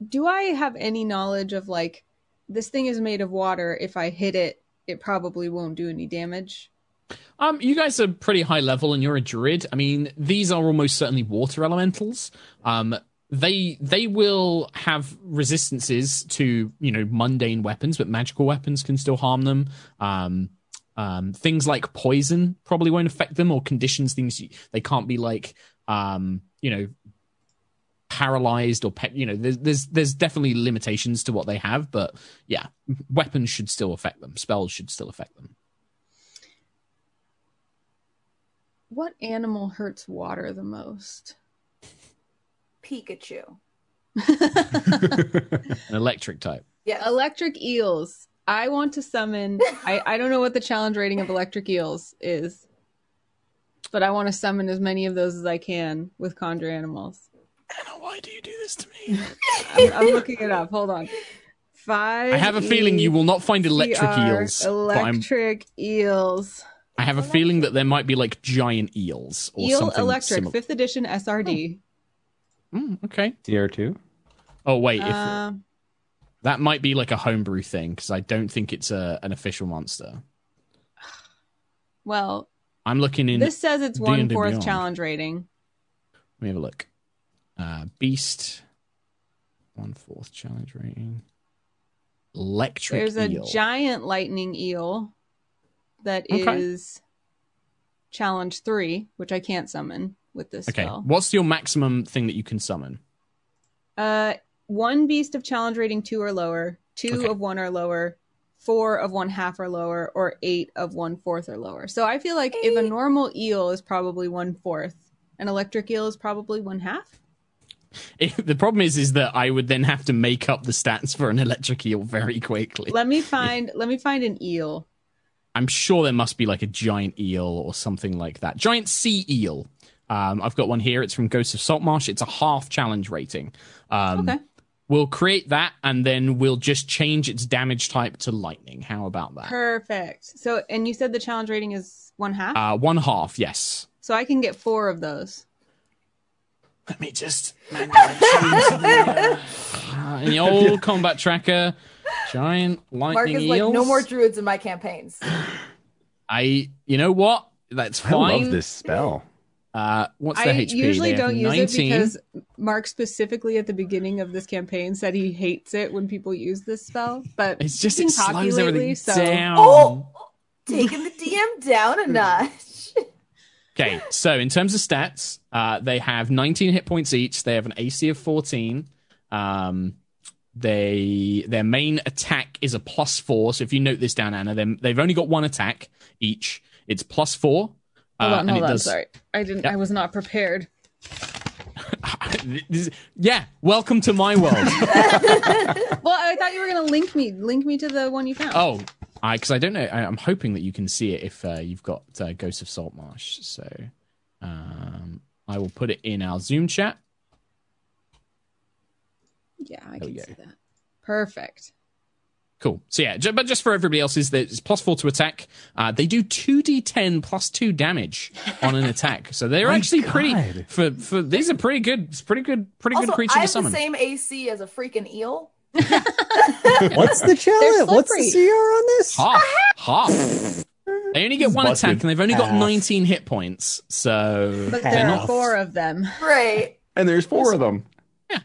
do I have any knowledge of like this thing is made of water. If I hit it, it probably won't do any damage. Um, you guys are pretty high level, and you're a druid. I mean, these are almost certainly water elementals. Um, they they will have resistances to you know mundane weapons, but magical weapons can still harm them. Um, um, things like poison probably won't affect them, or conditions things they can't be like um, you know paralyzed or you know there's, there's there's definitely limitations to what they have, but yeah, weapons should still affect them. Spells should still affect them. What animal hurts water the most? Pikachu. An electric type. Yeah. Electric eels. I want to summon. I, I don't know what the challenge rating of electric eels is, but I want to summon as many of those as I can with conjure animals. Anna, why do you do this to me? I'm, I'm looking it up. Hold on. Five. I have a feeling you will not find electric eels. Electric eels. I have a feeling that there might be like giant eels or something. Eel something. Electric, similar. fifth edition SRD. Oh. Mm, okay. TR2? Oh, wait. If, uh, that might be like a homebrew thing because I don't think it's a, an official monster. Well, I'm looking in. This says it's one fourth challenge rating. Let me have a look. Uh, Beast, one fourth challenge rating. Electric. There's a eel. giant lightning eel that Okay. is challenge three, which I can't summon with this Okay. spell. What's your maximum thing that you can summon? Uh, one beast of challenge rating two or lower, two Okay. of one or lower, four of one half or lower, or eight of one fourth or lower. So I feel like if a normal eel is probably one fourth, an electric eel is probably one half. If, the problem is, is that I would then have to make up the stats for an electric eel very quickly. Let me find. let me find an eel. I'm sure there must be like a giant eel or something like that. Giant sea eel. Um, I've got one here. It's from Ghosts of Saltmarsh. It's a half challenge rating. Um, Okay. We'll create that and then we'll just change its damage type to lightning. How about that? Perfect. So, and you said the challenge rating is one half. Uh, one half, yes. so I can get four of those. Let me just the, uh, in the old combat tracker. Giant Mark lightning is like, eels. no more druids in my campaigns. I, you know what? That's fine. I fine. love this spell. Uh, what's I their HP? I usually They have don't use 19. it because Mark specifically at the beginning of this campaign said he hates it when people use this spell. But It's just he's it been cocky slows everything lately, so down. Oh, taking the DM down a notch. Okay, so in terms of stats, uh, they have 19 hit points each. They have an AC of 14. Um, they their main attack is a plus four. So if you note this down, Anna, then they've only got one attack each. It's plus four. Hold uh, on, and hold it on. does- Sorry, I didn't. Yep. I was not prepared. Yeah, welcome to my world. Well, I thought you were gonna link me, link me to the one you found. oh, I because I don't know. I, I'm hoping that you can see it if uh, you've got uh, Ghost of Saltmarsh. So um, I will put it in our Zoom chat. Yeah, I There can see that. Perfect. Cool. So yeah, ju- but just for everybody else, is that it's plus four to attack. Uh, they do two d10 plus two damage on an attack. So they're My actually pretty for for these are pretty good. It's pretty good, pretty also, good creature I to have the same AC as a freaking eel. What's the challenge? What's the. CR on this? Half, half. They only get one busted. attack, and they've only got Half. 19 hit points. So But there are Enough. four of them. Right. And there's four of them. I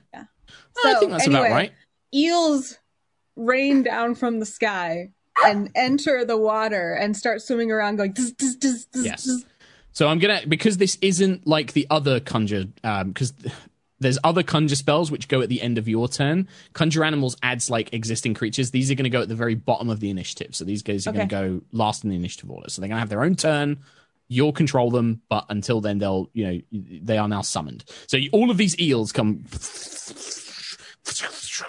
So, think that's anyway, about right. Eels rain down from the sky and enter the water and start swimming around, going. Zzz, zzz, zzz, Yes. So I'm gonna because this isn't like the other conjure um, because there's other conjure spells which go at the end of your turn. Conjure animals adds like existing creatures. These are going to go at the very bottom of the initiative. So these guys are Okay. going to go last in the initiative order. So they're going to have their own turn. You'll control them, but until then, they'll you know they are now summoned. So all of these eels come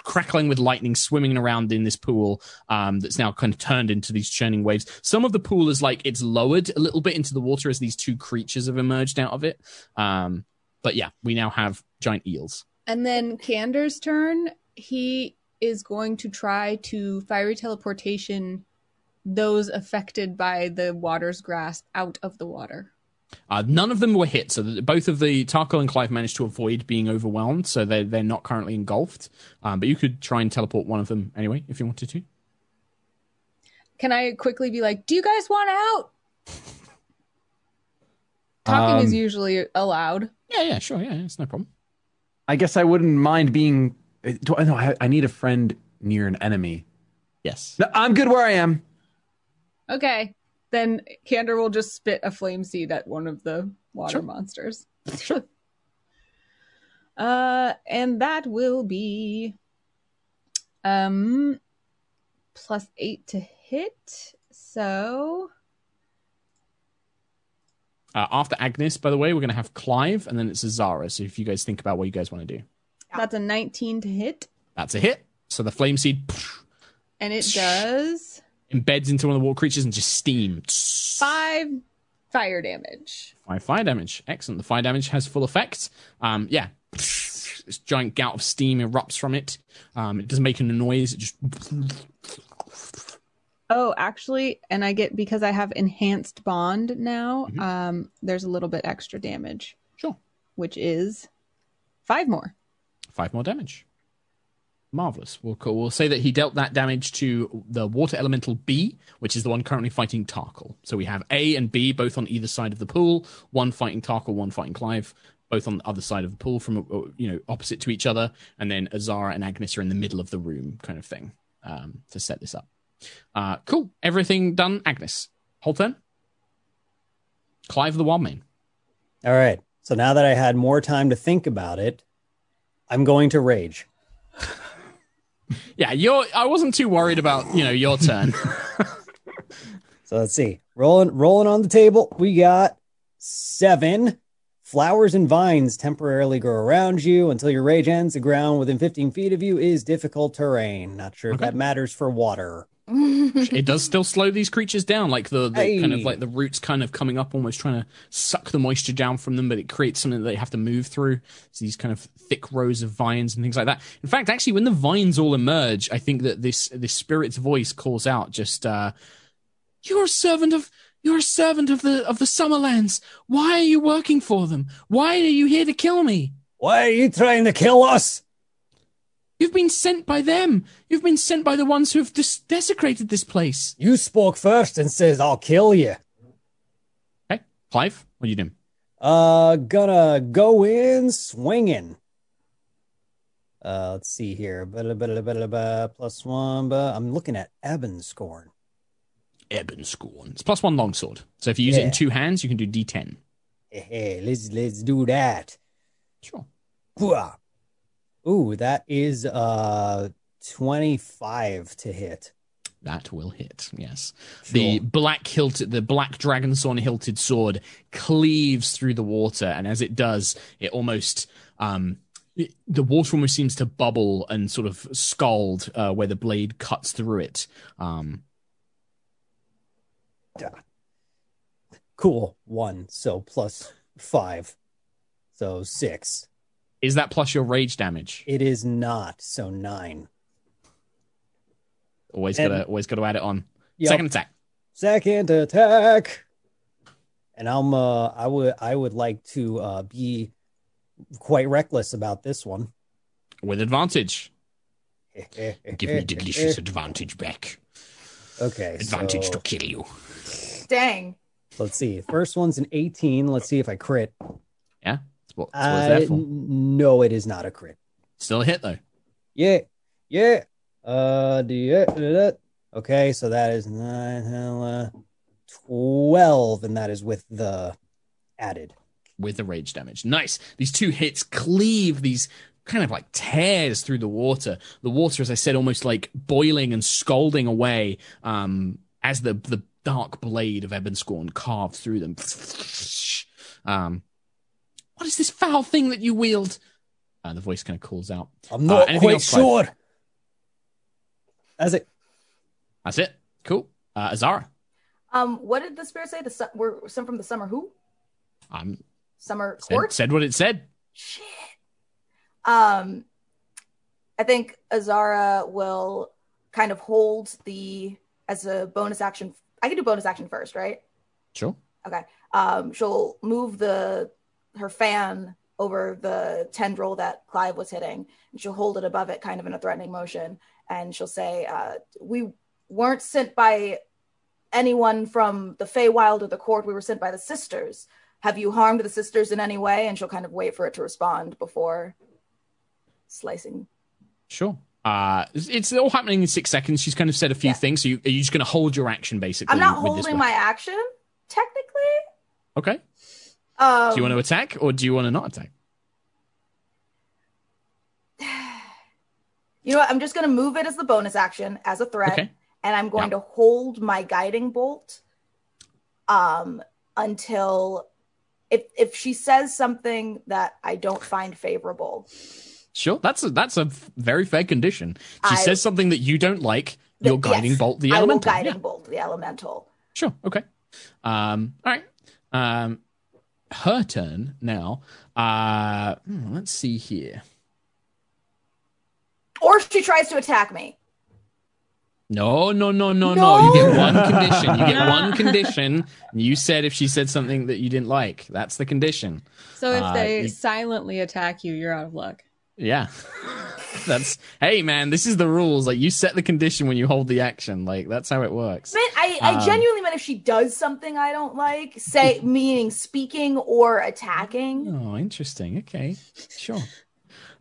crackling with lightning, swimming around in this pool um, that's now kind of turned into these churning waves. Some of the pool is like it's lowered a little bit into the water as these two creatures have emerged out of it. Um, but yeah, we now have giant eels. And then Kander's turn, he is going to try to fiery teleportation those affected by the water's grasp out of the water. Uh, none of them were hit, so both of the Tarkhal and Clive managed to avoid being overwhelmed, so they're they're not currently engulfed. Um, but you could try and teleport one of them anyway if you wanted to. Can I quickly be like, "Do you guys want out?" Talking is Um, usually allowed. Yeah, yeah, sure, yeah, it's no problem. I guess I wouldn't mind being. Do I know? I, I need a friend near an enemy. Yes. No, I'm good where I am. Okay. Then Kander will just spit a flame seed at one of the water Sure. monsters. uh and that will be um plus 8 to hit. So Uh, after Agnis, by the way, we're going to have Clive, and then it's Azara. So if you guys think about what you guys want to do, that's a 19 to hit that's a hit. So the flame seed and it does embeds into one of the water creatures and just steam. 5 fire damage. Five fire damage. Excellent. The fire damage has full effect. Um, yeah. This giant gout of steam erupts from it. Um, it doesn't make any noise. It just Oh, actually, and I get because I have enhanced bond now, Mhm. um there's a little bit extra damage, sure which is 5 more. five more damage. Marvelous. We'll call, we'll say that he dealt that damage to the water elemental B, which is the one currently fighting Tarkhal. So we have A and B both on either side of the pool. One fighting Tarkhal, one fighting Clive. Both on the other side of the pool, from uh, you know opposite to each other, and then Azara and Agnis are in the middle of the room, kind of thing, um, to set this up. Uh, cool. Everything done. Agnis, whole turn. Clive the Wildmane. All right. So now that I had more time to think about it, I'm going to rage. Yeah, you're. I wasn't too worried about you know your turn. So let's see. Rolling rolling on the table, we got seven. Flowers and vines temporarily grow around you until your rage ends. The ground within 15 feet of you is difficult terrain. Not sure if that matters for water. it does still slow these creatures down, like the, the kind of like the roots kind of coming up, almost trying to suck the moisture down from them, but it creates something that they have to move through. So these kind of thick rows of vines and things like that. In fact, actually, when the vines all emerge, I think that this this spirit's voice calls out just uh You're a servant of you're a servant of the of the Summerlands. Why are you working for them? Why are you here to kill me? Why are you trying to kill us? You've been sent by them. You've been sent by the ones who have des- desecrated this place. You spoke first and says I'll kill you. Okay, Clive, what are you doing? Uh, gonna go in swinging. Uh, let's see here. Plus one. But I'm looking at Eben scorn. Eben Scorn. It's plus one longsword. So if you use it in two hands, you can do D10. Hey, hey, let's let's do that. Sure. Ooh, that is uh 25 to hit. That will hit. Yes. Sure. The black hilted, the black dragonthorn hilted sword cleaves through the water, and as it does, it almost um, it- the water almost seems to bubble and sort of scald uh, where the blade cuts through it. Um, cool. One. So plus five. So six. Is that plus your rage damage? It is not. So nine. Always And- gotta always gotta add it on. Yep. Second attack. Second attack. And I'm uh I would I would like to uh be quite reckless about this one. With advantage. Give me delicious advantage back. Okay. Advantage so to kill you. Dang. let's see. First one's an 18. Let's see if I crit. Yeah. What, that's what it's Uh, for. n- no, it is not a crit. Still a hit though. Yeah. Yeah. Uh do you, uh, okay, so that is nine, uh, 12, and that is with the added. with the rage damage. Nice. These two hits cleave these kind of like tears through the water. The water, as I said, almost like boiling and scalding away um, as the the dark blade of Ebon carved through them. Um, what is this foul thing that you wield? And the voice kind of calls out. I'm not uh, quite else, sure. Clive? That's it. That's it. Cool. Uh, Azara. Um, what did the spirit say? The su- were some from the summer who? Um, summer said, court. Said what it said. Shit. Um, I think Azara will kind of hold the as a bonus action. I can do bonus action first, right? Sure. Okay. Um, she'll move the her fan over the tendril that Clive was hitting, and she'll hold it above it, kind of in a threatening motion, and she'll say, uh, "We weren't sent by anyone from the Feywild or the court. We were sent by the sisters. Have you harmed the sisters in any way?" And she'll kind of wait for it to respond before slicing. Sure. Uh, it's all happening in six seconds. She's kind of said a few yeah. things. So you, are you just going to hold your action, basically? I'm not holding my action, technically. Okay. Um, do you want to attack or do you want to not attack? You know what? I'm just going to move it as the bonus action, as a threat, okay. and I'm going to hold my guiding bolt um, until if if she says something that I don't find favorable. Sure, that's a that's a very fair condition. She I, says something that you don't like. You're guiding yes, bolt the elemental. I will guiding yeah. bolt the elemental. Sure. Okay. Um. All right. Um. Her turn now. Uh. Hmm, let's see here. Or she tries to attack me. No, no, no, no, no, no. You get one condition. You get one condition. You said if she said something that you didn't like, that's the condition. So if uh, they you... silently attack you, you're out of luck. Yeah. that's hey man, this is the rules. Like you set the condition when you hold the action. Like that's how it works. Man, I, I um, genuinely meant if she does something I don't like, say meaning speaking or attacking. Oh, interesting. Okay. Sure.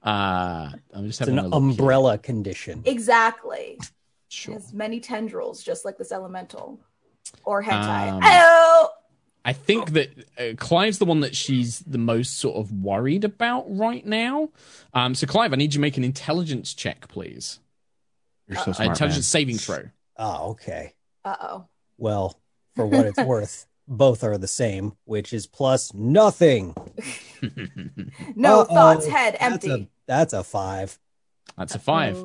Uh I'm just having an umbrella here. condition. Exactly. Sure. It has many tendrils, just like this elemental. Or hentai. Um, oh! I think that uh, Clive's the one that she's the most sort of worried about right now. Um, so, Clive, I need you to make an intelligence check, please. You're so uh, smart. Intelligence man. saving throw. Oh, okay. Uh oh. Well, for what it's worth, both are the same, which is plus nothing. no Uh-oh. thoughts, head empty. That's a, that's a five. That's a five.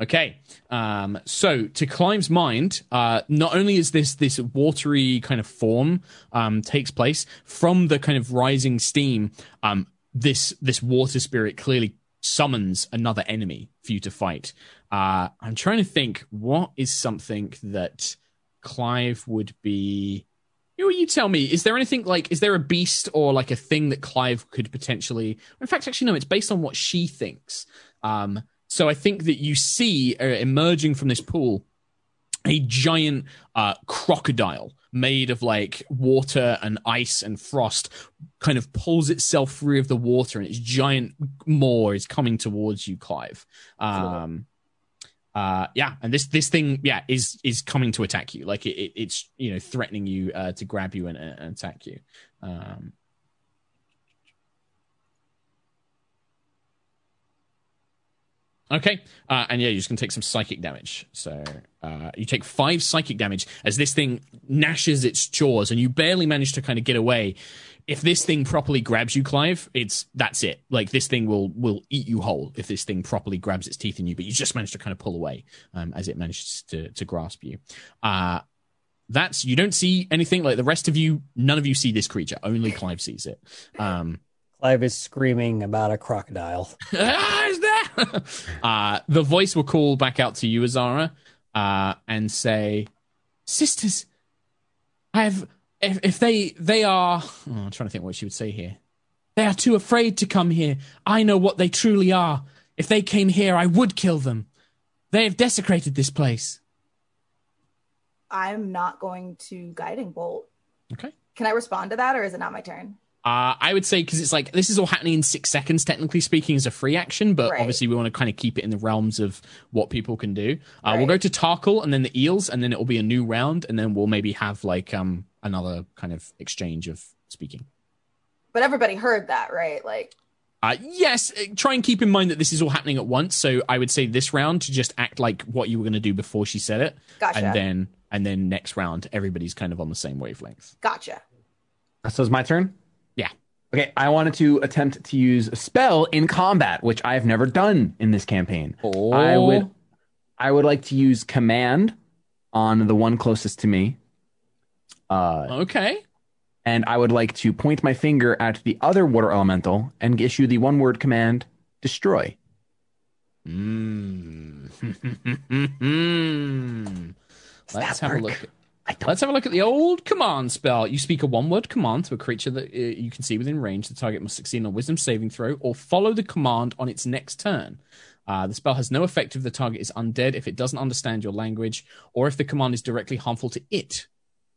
Okay. Um, so to Clive's mind, uh, not only is this this watery kind of form um, takes place from the kind of rising steam, um, this this water spirit clearly summons another enemy for you to fight. Uh, I'm trying to think what is something that Clive would be. You, you tell me, is there anything like, is there a beast or like a thing that Clive could potentially? In fact, actually, no, it's based on what she thinks. Um, so I think that you see uh, emerging from this pool a giant uh, crocodile made of like water and ice and frost kind of pulls itself free of the water and its giant maw is coming towards you clive. Um uh yeah and this this thing yeah is is coming to attack you. Like it, it it's you know threatening you uh to grab you and, and attack you. Um Okay, uh, and yeah, you're just gonna take some psychic damage. So uh, you take five psychic damage as this thing gnashes its jaws, and you barely manage to kind of get away. If this thing properly grabs you, Clive, it's that's it. Like this thing will will eat you whole if this thing properly grabs its teeth in you. But you just manage to kind of pull away um, as it manages to to grasp you. Uh, that's you don't see anything like the rest of you. None of you see this creature. Only Clive sees it. Um, Clive is screaming about a crocodile. uh, the voice will call back out to you, Azara, uh, and say, "Sisters, I have. If, if they they are, oh, I'm trying to think what she would say here. They are too afraid to come here. I know what they truly are. If they came here, I would kill them. They have desecrated this place." I'm not going to guiding bolt. Okay. Can I respond to that, or is it not my turn? Uh, I would say because it's like this is all happening in six seconds, technically speaking, as a free action, but right. obviously we want to kind of keep it in the realms of what people can do. Uh, right. We'll go to Tarkhal and then the eels, and then it will be a new round, and then we'll maybe have like um another kind of exchange of speaking. But everybody heard that, right? Like, uh, yes, uh, try and keep in mind that this is all happening at once. So I would say this round to just act like what you were going to do before she said it, gotcha. and then and then next round everybody's kind of on the same wavelength. Gotcha. So it's my turn. Okay, I wanted to attempt to use a spell in combat, which I've never done in this campaign. Oh. I would, I would like to use command on the one closest to me. Uh, Okay. and I would like to point my finger at the other water elemental and issue the one word command destroy. Mm. Let's have a work? look. Let's have a look at the old command spell. You speak a one-word command to a creature that uh, you can see within range. The target must succeed on a Wisdom saving throw or follow the command on its next turn. Uh, the spell has no effect if the target is undead, if it doesn't understand your language, or if the command is directly harmful to it,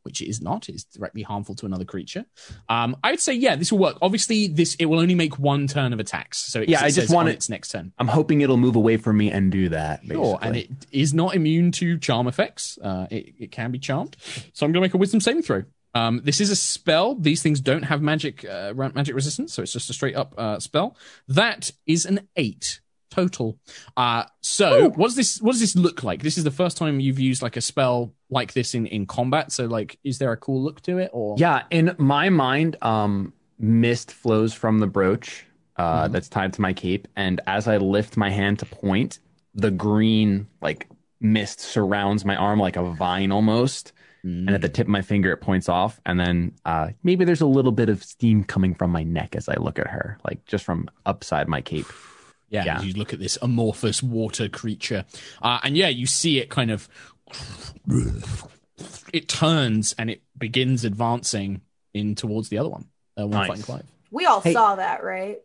which it is not. It is directly harmful to another creature. Um, I would say, yeah, this will work. Obviously, this it will only make one turn of attacks. So it, Yeah, it I just want it- its next turn. I'm hoping it'll move away from me and do that. Basically. Sure, and it is not immune to charm effects. Uh, it, it can be charmed. So I'm going to make a wisdom saving throw. Um, this is a spell. These things don't have magic uh, magic resistance, so it's just a straight up uh, spell. That is an eight total. Uh, so what does this what does this look like? This is the first time you've used like a spell like this in in combat. So like, is there a cool look to it or Yeah, in my mind, um, mist flows from the brooch uh, Mm-hmm. that's tied to my cape, and as I lift my hand to point, the green like mist surrounds my arm like a vine almost. And Mm. at the tip of my finger, it points off, and then uh, maybe there's a little bit of steam coming from my neck as I look at her, like just from upside my cape. Yeah, Yeah. you look at this amorphous water creature, uh, and yeah, you see it kind of. It turns and it begins advancing in towards the other one. Uh, one Nice. fighting Clive. We all Hey. saw that, right?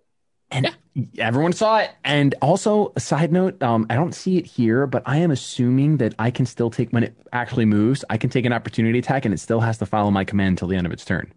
And everyone saw it. And also, a side note, um, I don't see it here, but I am assuming that I can still take when it actually moves, I can take an opportunity attack, and it still has to follow my command until the end of its turn.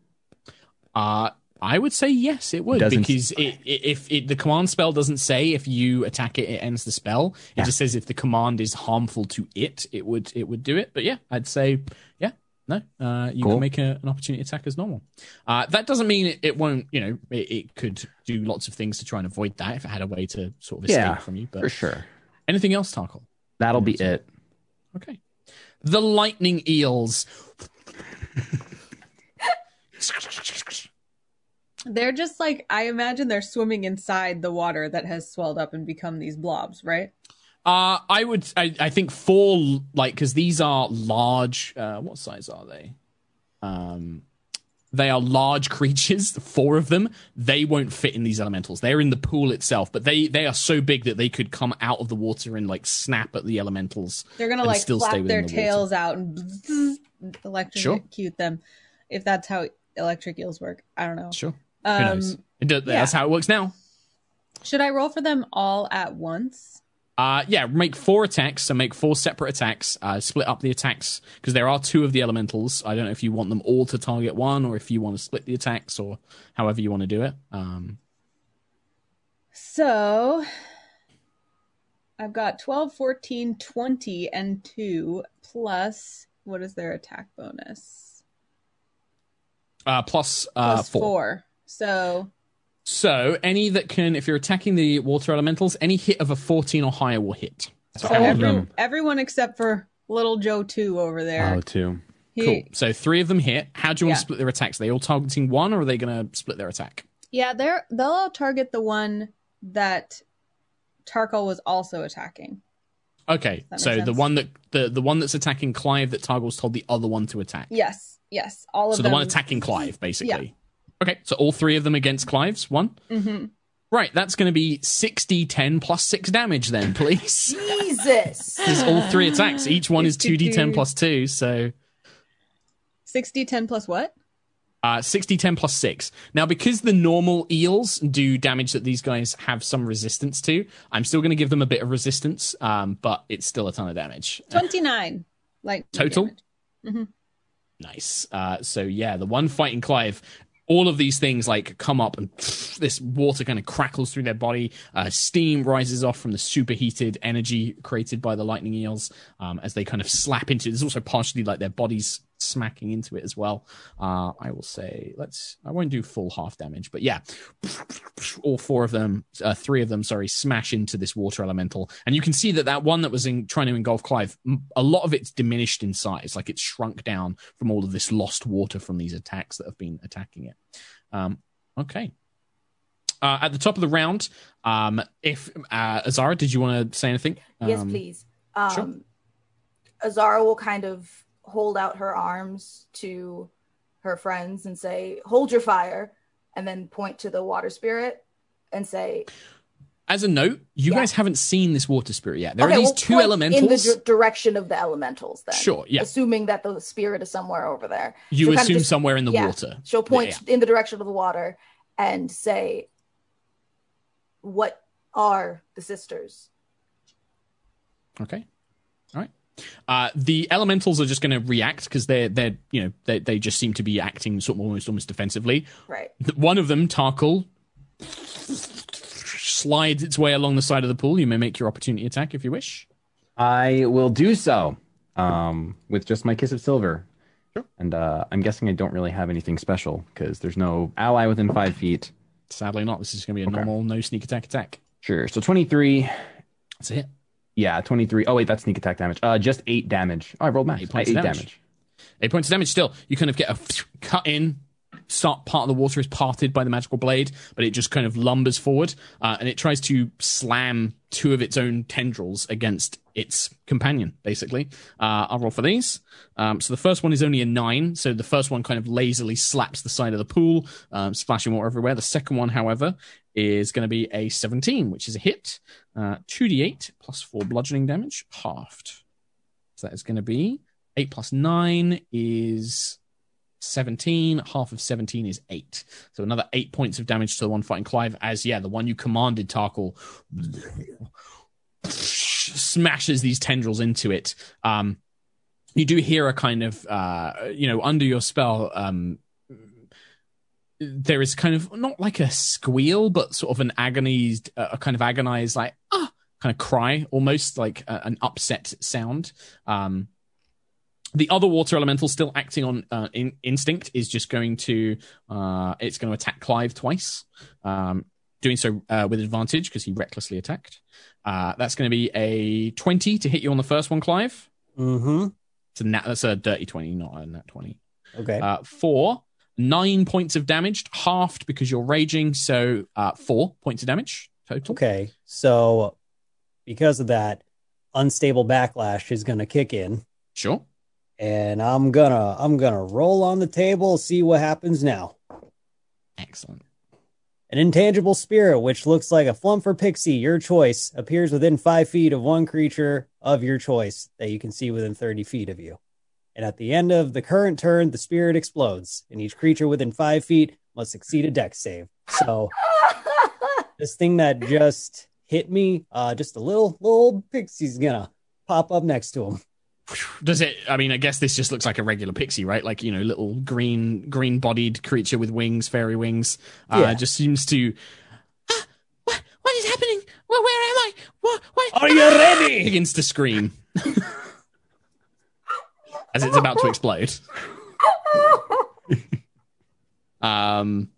Uh, I would say yes, it would Doesn't- because it, it, if it, the command spell doesn't say if you attack it, it ends the spell. It Yeah. just says if the command is harmful to it, it would it would do it. But yeah, I'd say yeah, no, uh, you Cool. can make a, an opportunity attack as normal. Uh, that doesn't mean it, it won't. You know, it, it could do lots of things to try and avoid that if it had a way to sort of escape Yeah, from you. But For sure. anything else, Tarkhal? That'll be it. Okay. The lightning eels. They're just like I imagine they're swimming inside the water that has swelled up and become these blobs, right? Uh, I would, I, I think four, like, because these are large. Uh, what size are they? Um, they are large creatures. Four of them. They won't fit in these elementals. They're in the pool itself, but they they are so big that they could come out of the water and like snap at the elementals. They're gonna like still stay flap within their the water. tails out and electrocute them, if that's how electric eels work. I don't know. Sure. Who Um, knows? That's how it works now. should I roll for them all at once? Uh, yeah, make four attacks. So make four separate attacks. Uh, split up the attacks because there are two of the elementals. I don't know if you want them all to target one or if you want to split the attacks or however you want to do it. Um, So I've got 12, 14, 20, and 2 plus what is their attack bonus? uh, plus, uh, Plus four. 4. So So any that can, if you're attacking the water elementals, any hit of a 14 or higher will hit. So So every, them. everyone except for little Joe two over there. Oh, two. He- Cool. So three of them hit. How do you want Yeah. to split their attacks? Are they all targeting one, or are they going to split their attack? Yeah, they're they'll all target the one that Tarkhal was also attacking. Okay. So makes the one that the the one that's attacking Clive that Tarkhal's told the other one to attack. Yes, yes, all of them. So them. the one attacking Clive, basically. Okay. So all three of them against Clive's one. hmm Right. That's going to be 60, 10 plus six damage then, please. Jesus. There's all three attacks. Each one is 2d10 2d10 plus two. So 60, 10 plus what? Uh, 60, 10 plus 6. Now, because the normal eels do damage that these guys have some resistance to, I'm still going to give them a bit of resistance, um, but it's still a ton of damage. 29. Like Total? Nice. Uh, so, yeah, the one fighting Clive, all of these things like come up and this water kind of crackles through their body. Uh, steam rises off from the superheated energy created by the lightning eels um, as they kind of slap into. There's also partially like their bodies smacking into it as well. Uh, I will say, let's, I won't do full half damage, but yeah, all four of them, uh, three of them, sorry, smash into this water elemental. And you can see that that one that was in, trying to engulf Clive, a lot of it's diminished in size, like it's shrunk down from all of this lost water from these attacks that have been attacking it. Um, okay. Uh, at the top of the round, um, if uh, Azara, did you want to say anything? yes, Um, please. Um, sure. Azara will kind of hold out her arms to her friends and say, "Hold your fire," and then point to the water spirit and say, As a note, you Yeah. guys haven't seen this water spirit yet. There okay, are these we'll two elementals. in the di- direction of the elementals." Then, Sure, yeah. assuming that the spirit is somewhere over there. you She'll assume just- somewhere in the yeah. water. She'll point Yeah, in the direction of the water and say, "What are the sisters?" Okay. All right. Uh, the elementals are just going to react because they're they're you know they they just seem to be acting sort of almost almost defensively. Right. One of them, Tarkhal, slides its way along the side of the pool. You may make your opportunity attack if you wish. I will do so um, with just my Kiss of Silver. Sure. And uh, I'm guessing I don't really have anything special because there's no ally within five feet. Sadly, not. This is going to be a Okay. normal no sneak attack attack. Sure. So 23. That's it. Yeah, 23. Oh, wait, that's sneak attack damage. Uh, just eight damage. Oh, I rolled math. Eight points eight damage. damage. Eight points of damage still. You kind of get a cut in. Start part of the water is parted by the magical blade, but it just kind of lumbers forward uh, and it tries to slam two of its own tendrils against its companion, basically. Uh, I'll roll for these. Um, so the first one is only a nine, so the first one kind of lazily slaps the side of the pool, um, splashing water everywhere. The second one, however, is going to be a 17, which is a hit. Uh, 2d8 plus 4 bludgeoning damage, halved. So that is going to be 8 plus 9 is 17. Half of 17 is 8. So another 8 points of damage to the one fighting Clive, as, yeah, the one you commanded, Tarkhal, smashes these tendrils into it. Um, you do hear a kind of, uh, you know, under your spell, um, there is kind of not like a squeal, but sort of an agonized, uh, a kind of agonized, like, ah, kind of cry, almost like a, an upset sound. Um, the other water elemental still acting on uh, in, instinct is just going to uh, it's going to attack Clive twice, um, doing so uh, with advantage because he recklessly attacked. Uh, that's going to be a twenty to hit you on the first one, Clive. Mm-hmm. It's a nat, that's a dirty twenty, not a nat twenty. Okay. Uh, four, nine points of damage, halved because you're raging, so uh, four points of damage total. okay. So because of that, unstable backlash is gonna kick in. Sure. And I'm gonna I'm gonna roll on the table, see what happens now. Excellent. An intangible spirit, which looks like a flumph or pixie, your choice, appears within five feet of one creature of your choice that you can see within 30 feet of you. And at the end of the current turn, the spirit explodes, and each creature within five feet must succeed a dex save. So this thing that just hit me, uh, just a little little pixie's gonna pop up next to him. Does it? I mean, I guess this just looks like a regular pixie, right? Like you know, little green, green-bodied creature with wings, fairy wings. Uh, Yeah. Just seems to. Ah, what, what is happening? Where, where am I? What? What? Are you ready? Begins to scream as it's about to explode. um,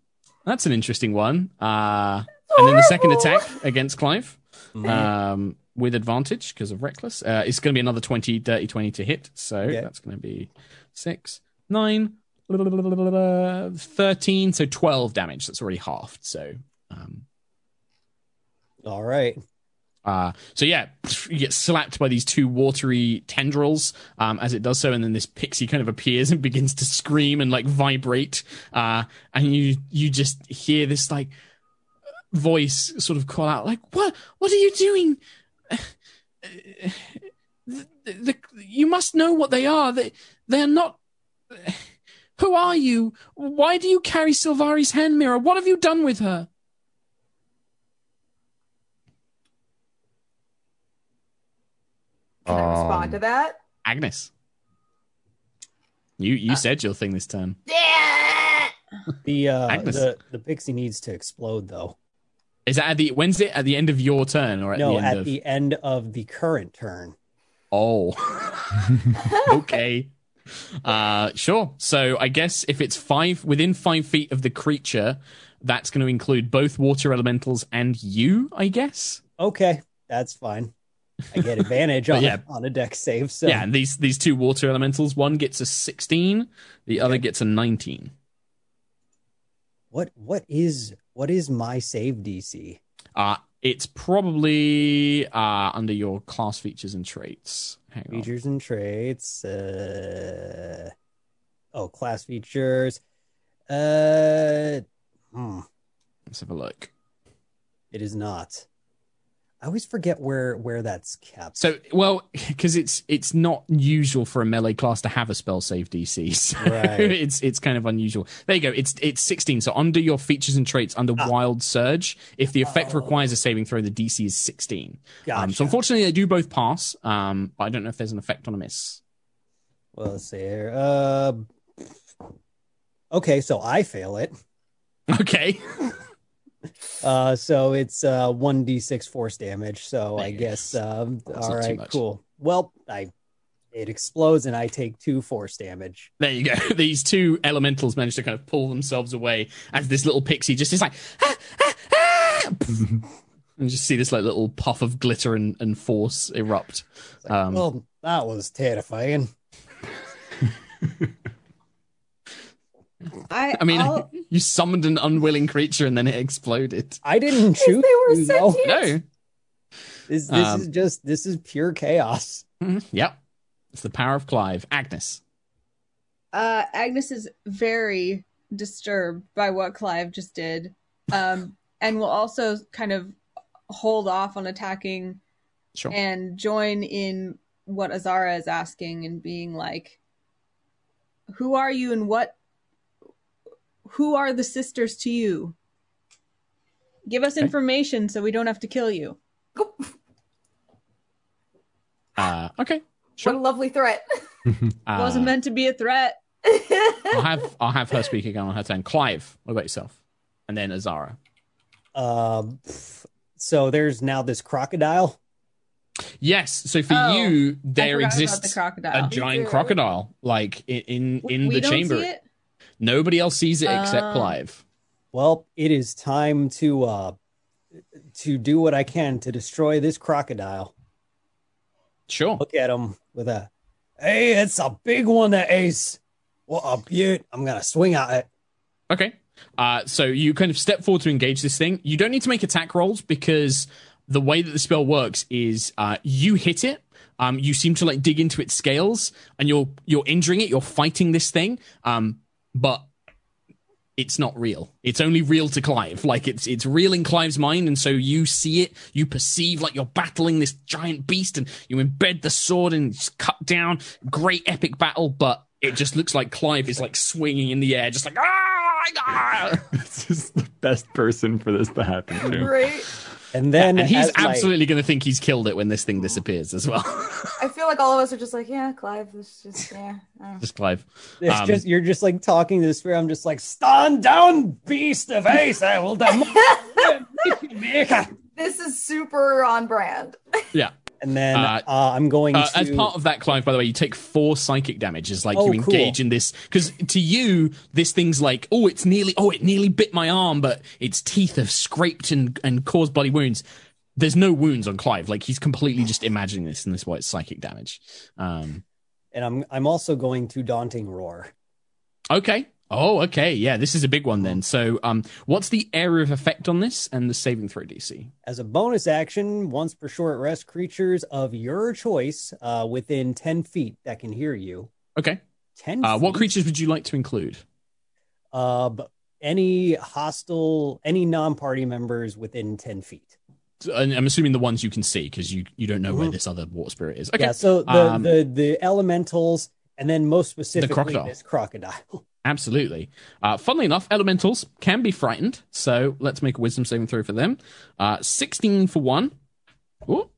that's an interesting one. Uh, and then the second attack against Clive um, with advantage because of reckless. Uh, it's going to be another 20, dirty 20 to hit. So Okay. that's going to be six, nine, 13, so 12 damage. That's already halved. So, um, All right. Uh, so yeah, you get slapped by these two watery tendrils um, as it does so, and then this pixie kind of appears and begins to scream and like vibrate, uh, and you you just hear this like voice sort of call out like, "What? What are you doing? The, the, you must know what they are. They they're not." Who are you? Why do you carry Silvari's hand mirror? What have you done with her? Can I respond Um, to that? Agnis. You you said your thing this turn. Yeah. The uh Agnis. the, the pixie needs to explode though. Is that at the when's it at the end of your turn or at no, the end at of the end of the current turn. Oh. okay. Uh, sure. So I guess if it's five within five feet of the creature, that's going to include both water elementals and you. I guess. Okay, that's fine. I get advantage on, yeah. on a dex save. So Yeah, and these these two water elementals, one gets a sixteen, the other gets a nineteen. what what is what is my save DC? Uh it's probably uh under your class features and traits. Hang on. Features and traits. Uh, oh, class features. Uh, hmm, Let's have a look. it is not. I always forget where where that's kept. So, well, because it's it's not usual for a melee class to have a spell save DC, so Right. it's it's kind of unusual. There you go. It's it's sixteen. So under your features and traits, under Ah. Wild Surge, if the effect Oh. requires a saving throw, the DC is sixteen. Um, so unfortunately, they do both pass. Um, but I don't know if there's an effect on a miss. well, let's see here. Uh, okay, so I fail it. Okay. Uh, so it's uh one d six force damage. So I guess um, all right, cool. Well, I it explodes and I take two force damage. There you go. These two elementals manage to kind of pull themselves away as this little pixie just is like, ah, ah, ah, and just see this like little puff of glitter and, and force erupt. Um, well, that was terrifying. I, I mean, I'll- you summoned an unwilling creature and then it exploded. I didn't shoot. they were to, though. No. This this Um, is just this is pure chaos. Mhm. Yep. It's the power of Clive. Agnis. uh, Agnis is very disturbed by what Clive just did, um, and will also kind of hold off on attacking Sure. and join in what Azara is asking and being like, "Who are you and what? Who are the sisters to you? Give us Okay. information so we don't have to kill you." Uh, okay. What a lovely threat. Uh, Wasn't meant to be a threat. I'll have I'll have her speak again on her turn. Clive, what about yourself? And then Azara. Um, so there's now this crocodile. Yes. So for Oh, you, there exists the a giant crocodile, like in in, in we the don't chamber. See it? Nobody else sees it except Oh. Clive. Well, it is time to uh to do what I can to destroy this crocodile. Sure. Look at him with a hey, it's a big one, that ace. What a beaut! I'm gonna swing at it. Okay. Uh, so you kind of step forward to engage this thing. You don't need to make attack rolls because the way that the spell works is uh, you hit it. Um, you seem to like dig into its scales, and you're you're injuring it. You're fighting this thing, um, but it's not real. It's only real to Clive. Like it's it's real in Clive's mind, and so you see it. You perceive like you're battling this giant beast, and you embed the sword and just cut down. Great epic battle, but it just looks like Clive is like swinging in the air, just like ah. ah." this is the best person for this to happen to. Great. And then and he's as my- absolutely going to think he's killed it when this thing disappears as well. I feel like all of us are just like, yeah, Clive. This is just yeah. just Clive. It's Um, just you're just like talking to the spirit. I'm just like, stand down, beast of ace. I will demolish you, maker." This is super on brand. Yeah. And then Uh, uh, I'm going Uh, to as part of that, Clive, by the way, you take four psychic damage like Oh, you engage cool. in this because to you this thing's like oh it's nearly oh it nearly bit my arm but its teeth have scraped and and caused bloody wounds. There's no wounds on Clive. Like he's completely just imagining this, and this is why it's psychic damage. Um, and I'm I'm also going to daunting roar. okay. Oh, okay. Yeah, this is a big one then. So, um, what's the area of effect on this and the saving throw DC? As a bonus action, once per short rest, creatures of your choice uh, within 10 feet that can hear you. Okay. 10 Uh, what creatures would you like to include? Uh, any hostile, any non party members within 10 feet. I'm assuming the ones you can see because you you don't know where Mhm. this other water spirit is. Okay. Yeah, so the, Um, the, the elementals, and then most specifically crocodile. this crocodile. Absolutely. Uh, funnily enough, elementals can be frightened, so let's make a wisdom saving throw for them. Uh, 16 for one. Ooh.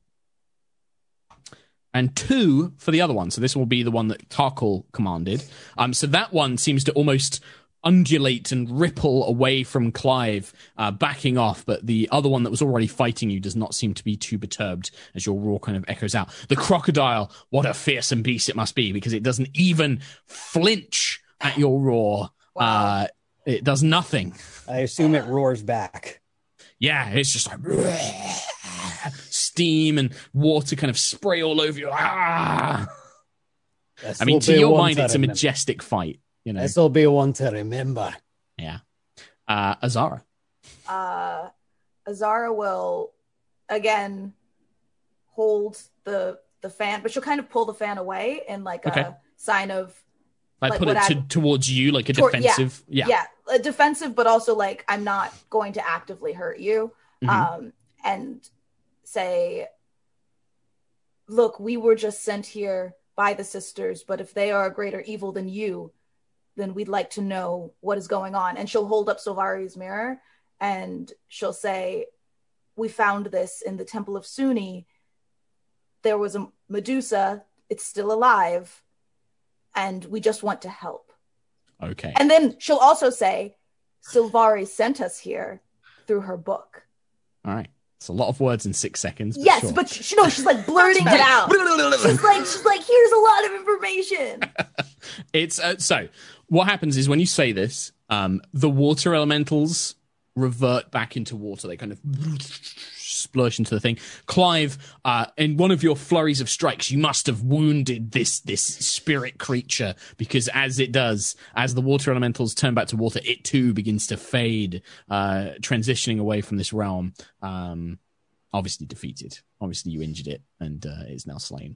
And two for the other one. So this will be the one that Tarkhal commanded. Um, so that one seems to almost undulate and ripple away from Clive, uh, backing off. But the other one that was already fighting you does not seem to be too perturbed as your roar kind of echoes out. The crocodile, what a fearsome beast it must be because it doesn't even flinch at your roar. Wow. Uh, it does nothing. I assume it roars back. Yeah, it's just like steam and water kind of spray all over you. Ah! I mean, to your mind, it's a majestic fight. You know, this will be one to remember. Yeah. Uh, Azara. Uh, Azara will again hold the the fan, but she'll kind of pull the fan away in like okay. a sign of like, like put it to, towards you, like a defensive. Yeah, yeah, yeah, a defensive, but also like I'm not going to actively hurt you. Mm-hmm. Um, and say, look, we were just sent here by the sisters, but if they are a greater evil than you, then we'd like to know what is going on. And she'll hold up Sylvari's mirror and she'll say, We found this in the Temple of Sune. There was a Medusa, it's still alive, and we just want to help. Okay. And then she'll also say, Sylvari sent us here through her book. All right. It's a lot of words in six seconds. But yes, sure. but she, no, she's like blurting it out. she's like, she's like, here's a lot of information. it's uh, so. What happens is when you say this, um, the water elementals revert back into water. They kind of splash into the thing. Clive, uh, in one of your flurries of strikes, you must have wounded this this spirit creature because as it does, as the water elementals turn back to water, it too begins to fade, uh, transitioning away from this realm. Um, obviously defeated. Obviously, you injured it and uh, is now slain.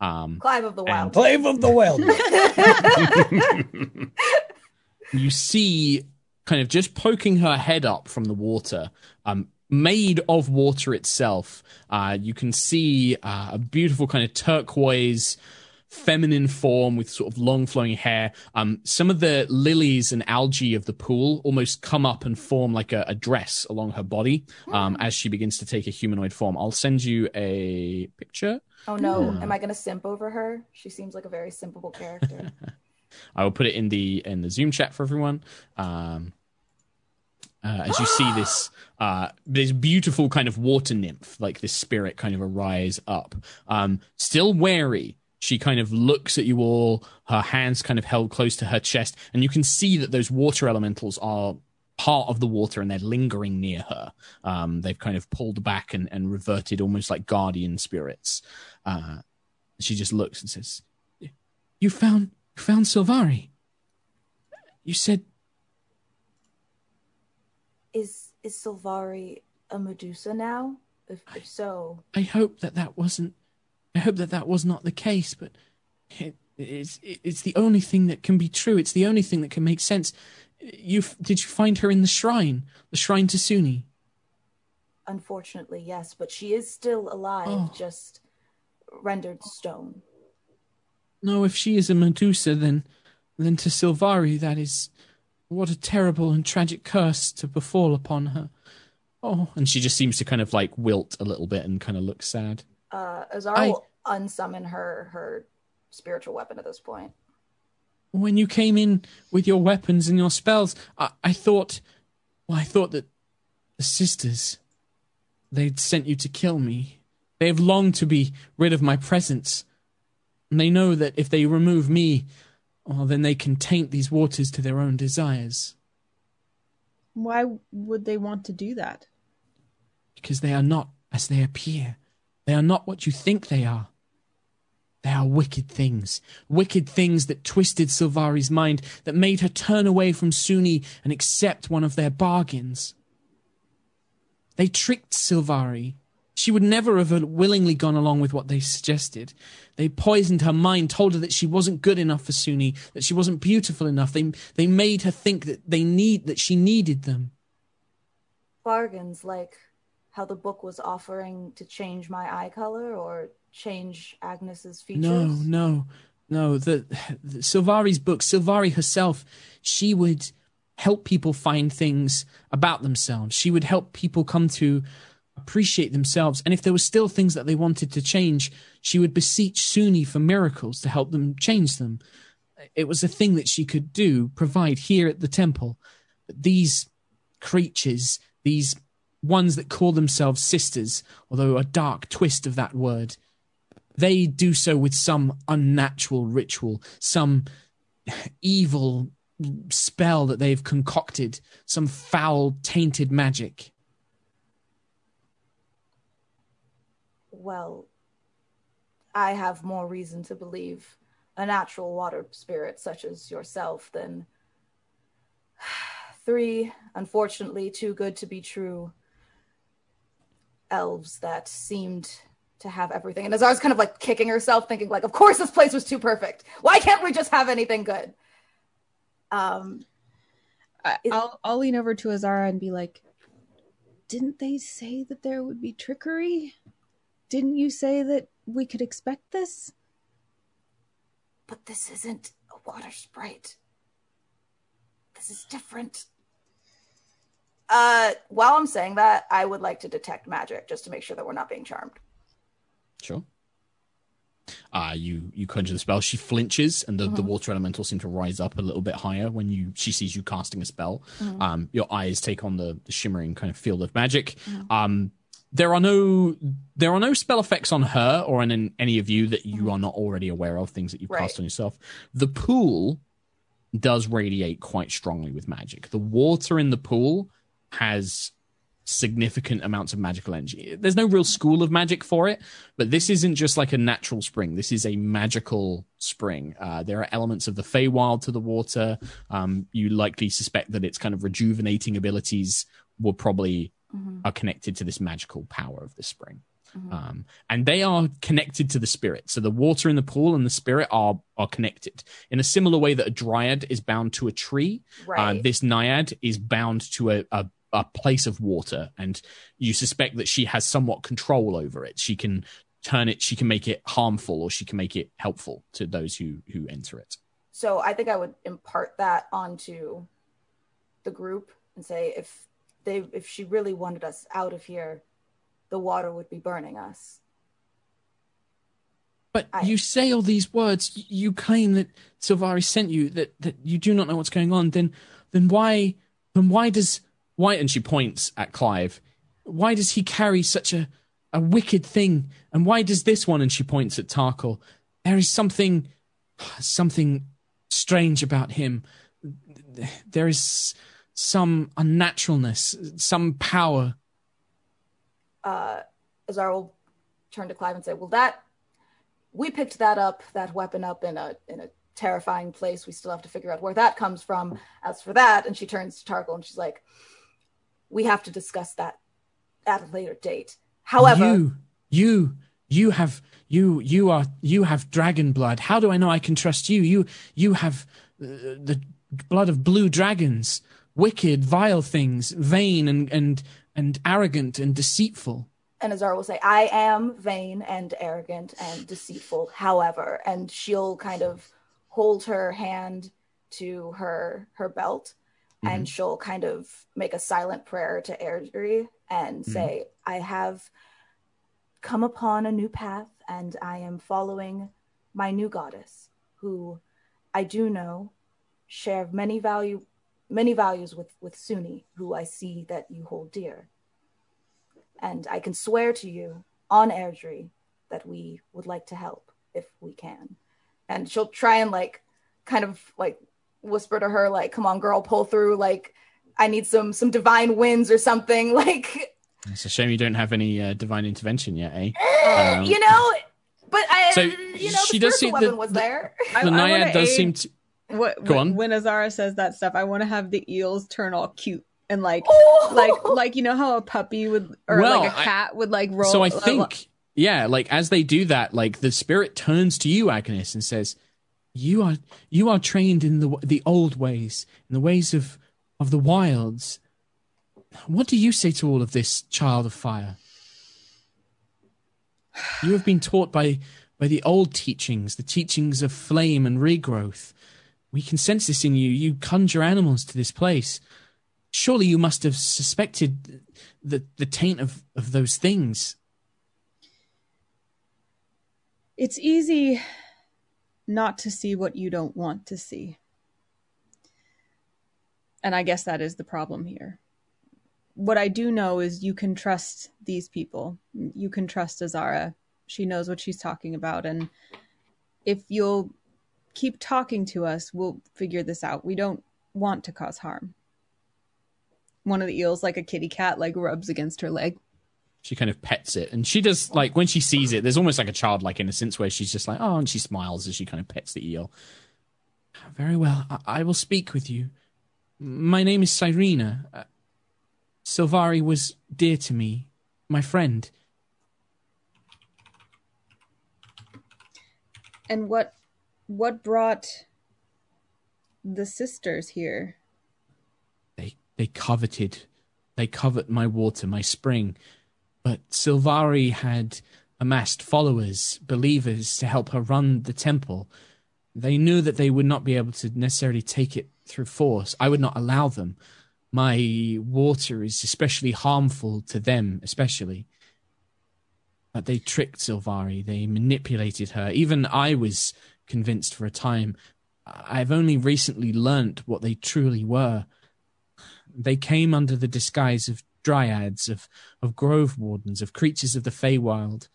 Um, Clive of the Wild. Clive of the Wild. you see, kind of just poking her head up from the water. Um, made of water itself. Uh, you can see uh, a beautiful kind of turquoise feminine form with sort of long flowing hair. Um, some of the lilies and algae of the pool almost come up and form like a, a dress along her body um, as she begins to take a humanoid form. I'll send you a picture. Oh no, hmm. am I going to simp over her? She seems like a very simpable character. I will put it in the in the Zoom chat for everyone. Um, uh, as you see this uh, this beautiful kind of water nymph, like this spirit, kind of arise up. Um, still wary, she kind of looks at you all. Her hands kind of held close to her chest, and you can see that those water elementals are part of the water and they're lingering near her. Um, they've kind of pulled back and, and reverted, almost like guardian spirits. Uh, she just looks and says, "You found you found Silvari. You said is is Silvari a Medusa now? If, if so, I hope that that wasn't. I hope that that was not the case. But it, it's it's the only thing that can be true. It's the only thing that can make sense. You did you find her in the shrine, the shrine to Sune? Unfortunately, yes, but she is still alive, oh. just rendered stone. No, if she is a Medusa, then then to Silvari that is what a terrible and tragic curse to befall upon her. Oh, and she just seems to kind of like wilt a little bit and kind of look sad. Uh, Azara I... will unsummon her her spiritual weapon at this point. When you came in with your weapons and your spells, I, I thought, well, I thought that the sisters, they'd sent you to kill me. They have longed to be rid of my presence, and they know that if they remove me, well, then they can taint these waters to their own desires. Why would they want to do that? Because they are not as they appear. They are not what you think they are. They are wicked things. Wicked things that twisted Sylvari's mind, that made her turn away from Sune and accept one of their bargains. They tricked Sylvari she would never have willingly gone along with what they suggested. They poisoned her mind, told her that she wasn't good enough for Sune, that she wasn't beautiful enough. They they made her think that they need that she needed them. Bargains like how the book was offering to change my eye color or change Agnis's features. No, no, no. The, the Sylvari's book, Silvari herself, she would help people find things about themselves. She would help people come to appreciate themselves, and if there were still things that they wanted to change, she would beseech Sune for miracles to help them change them. it was a thing that she could do, provide here at the temple. But these creatures, these ones that call themselves sisters, although a dark twist of that word, they do so with some unnatural ritual, some evil spell that they've concocted, some foul, tainted magic. Well, I have more reason to believe a natural water spirit such as yourself than three, unfortunately, too good to be true elves that seemed to have everything. And Azara's kind of like kicking herself, thinking like, of course this place was too perfect. Why can't we just have anything good? Um, I, I'll I'll lean over to Azara and be like, "Didn't they say that there would be trickery? Didn't you say that we could expect this?" But this isn't a water sprite. This is different. Uh, while I'm saying that, I would like to detect magic just to make sure that we're not being charmed. Sure. Uh, you you conjure the spell. She flinches, and the, the water elemental seem to rise up a little bit higher when you she sees you casting a spell. Um, your eyes take on the, the shimmering kind of field of magic. Um, there are no there are no spell effects on her or on an- any of you that you are not already aware of. Things that you've Right. cast on yourself. The pool does radiate quite strongly with magic. The water in the pool has significant amounts of magical energy. There's no real school of magic for it, but this isn't just like a natural spring. This is a magical spring. Uh, there are elements of the Feywild to the water. Um, you likely suspect that its kind of rejuvenating abilities will probably are connected to this magical power of the spring. Um, and they are connected to the spirit. So the water in the pool and the spirit are are connected in a similar way that a dryad is bound to a tree. Uh, this naiad is bound to a, a a place of water, and you suspect that she has somewhat control over it. She can turn it. She can make it harmful, or she can make it helpful to those who who enter it. So I think I would impart that onto the group and say if they if she really wanted us out of here, the water would be burning us. But I- you say all these words. You claim that Silvari sent you. That that you do not know what's going on. Then then why then why does why? And she points at Clive. Why does he carry such a a wicked thing? And why does this one? And she points at Tarkhal. There is something something strange about him. There is some unnaturalness, some power. Uh Azar will turn to Clive and say, Well that we picked that up, that weapon up in a in a terrifying place. We still have to figure out where that comes from. As for that, and she turns to Tarkhal and she's like, We have to discuss that at a later date. However, you, you, you have you you are you have dragon blood. How do I know I can trust you? You you have uh, the blood of blue dragons, wicked, vile things, vain and and and arrogant and deceitful. and Azar will say, I am vain and arrogant and deceitful, however, and she'll kind of hold her hand to her her belt and mm-hmm. she'll kind of make a silent prayer to Aerdrie and mm-hmm. say, I have come upon a new path and I am following my new goddess, who I do know share many value many values with, with Suni, who I see that you hold dear and I can swear to you on Aerdrie that we would like to help if we can. And she'll try and like kind of like whisper to her like, "Come on, girl, pull through. Like, I need some some divine winds or something. Like, It's a shame you don't have any uh, divine intervention yet, eh? Um, you know." But I, so you know, the she does spiritual seem- weapon the- was the- there. I, The I naiad does aid- seem to. What, Go when, on. when Azara says that stuff, I want to have the eels turn all cute and like, Oh! like, like you know how a puppy would or Well, like a cat would like roll. So I uh, think, yeah, like as they do that, like the spirit turns to you, Agnis, and says, "You are you are trained in the the old ways, in the ways of of the wilds. What do you say to all of this, child of fire? You have been taught by by the old teachings, the teachings of flame and regrowth. We can sense this in you. You conjure animals to this place. Surely you must have suspected the the taint of of those things." it's easy not to see what you don't want to see. And I guess that is the problem here. What I do know is you can trust these people. You can trust Azara. She knows what she's talking about. And if you'll keep talking to us, we'll figure this out. We don't want to cause harm. One of the eels, like a kitty cat, like rubs against her leg. She kind of pets it, and she does like when she sees it. There's almost like a childlike innocence where she's just like, "Oh," and she smiles as she kind of pets the eel. Very well, I, I will speak with you. My name is Cyrena. Uh, Sylvari was dear to me, my friend. And what what brought the sisters here? They they coveted they covet my water, my spring. But Silvari had amassed followers, believers to help her run the temple. They knew that they would not be able to necessarily take it through force. I would not allow them. My water is especially harmful to them, especially. But they tricked Silvari, They manipulated her. Even I was convinced for a time. I've only recently learnt what they truly were. They came under the disguise of dryads, of, of grove wardens, of creatures of the Feywild.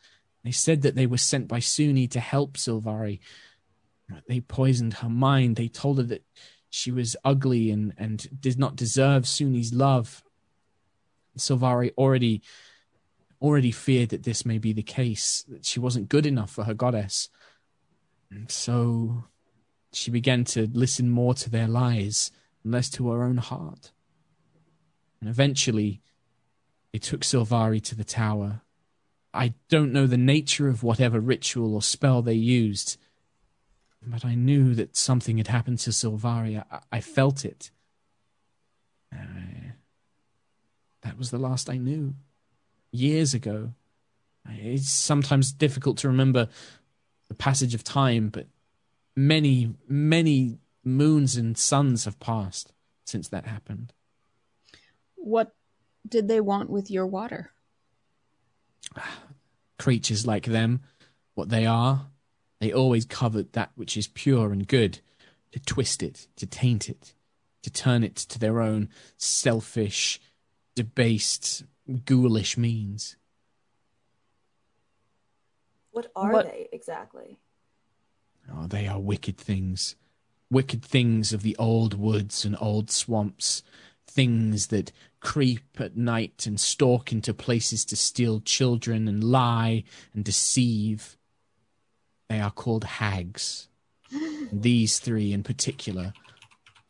They said that they were sent by Sune to help Sylvari. They poisoned her mind. They told her that she was ugly and, and did not deserve Sune's love. Sylvari already already feared that this may be the case, that she wasn't good enough for her goddess. So she began to listen more to their lies and less to her own heart. And eventually, they took Silvari to the tower. I don't know the nature of whatever ritual or spell they used, but I knew that something had happened to Silvari. I, I felt it. Uh, that was the last I knew. Years ago. It's sometimes difficult to remember the passage of time, but many, many moons and suns have passed since that happened. What did they want with your water? Creatures like them, what they are, they always covet that which is pure and good, to twist it, to taint it, to turn it to their own selfish, debased, ghoulish means. What are what? they exactly? Oh, they are wicked things. Wicked things of the old woods and old swamps. Things that creep at night and stalk into places to steal children and lie and deceive. They are called hags. These three in particular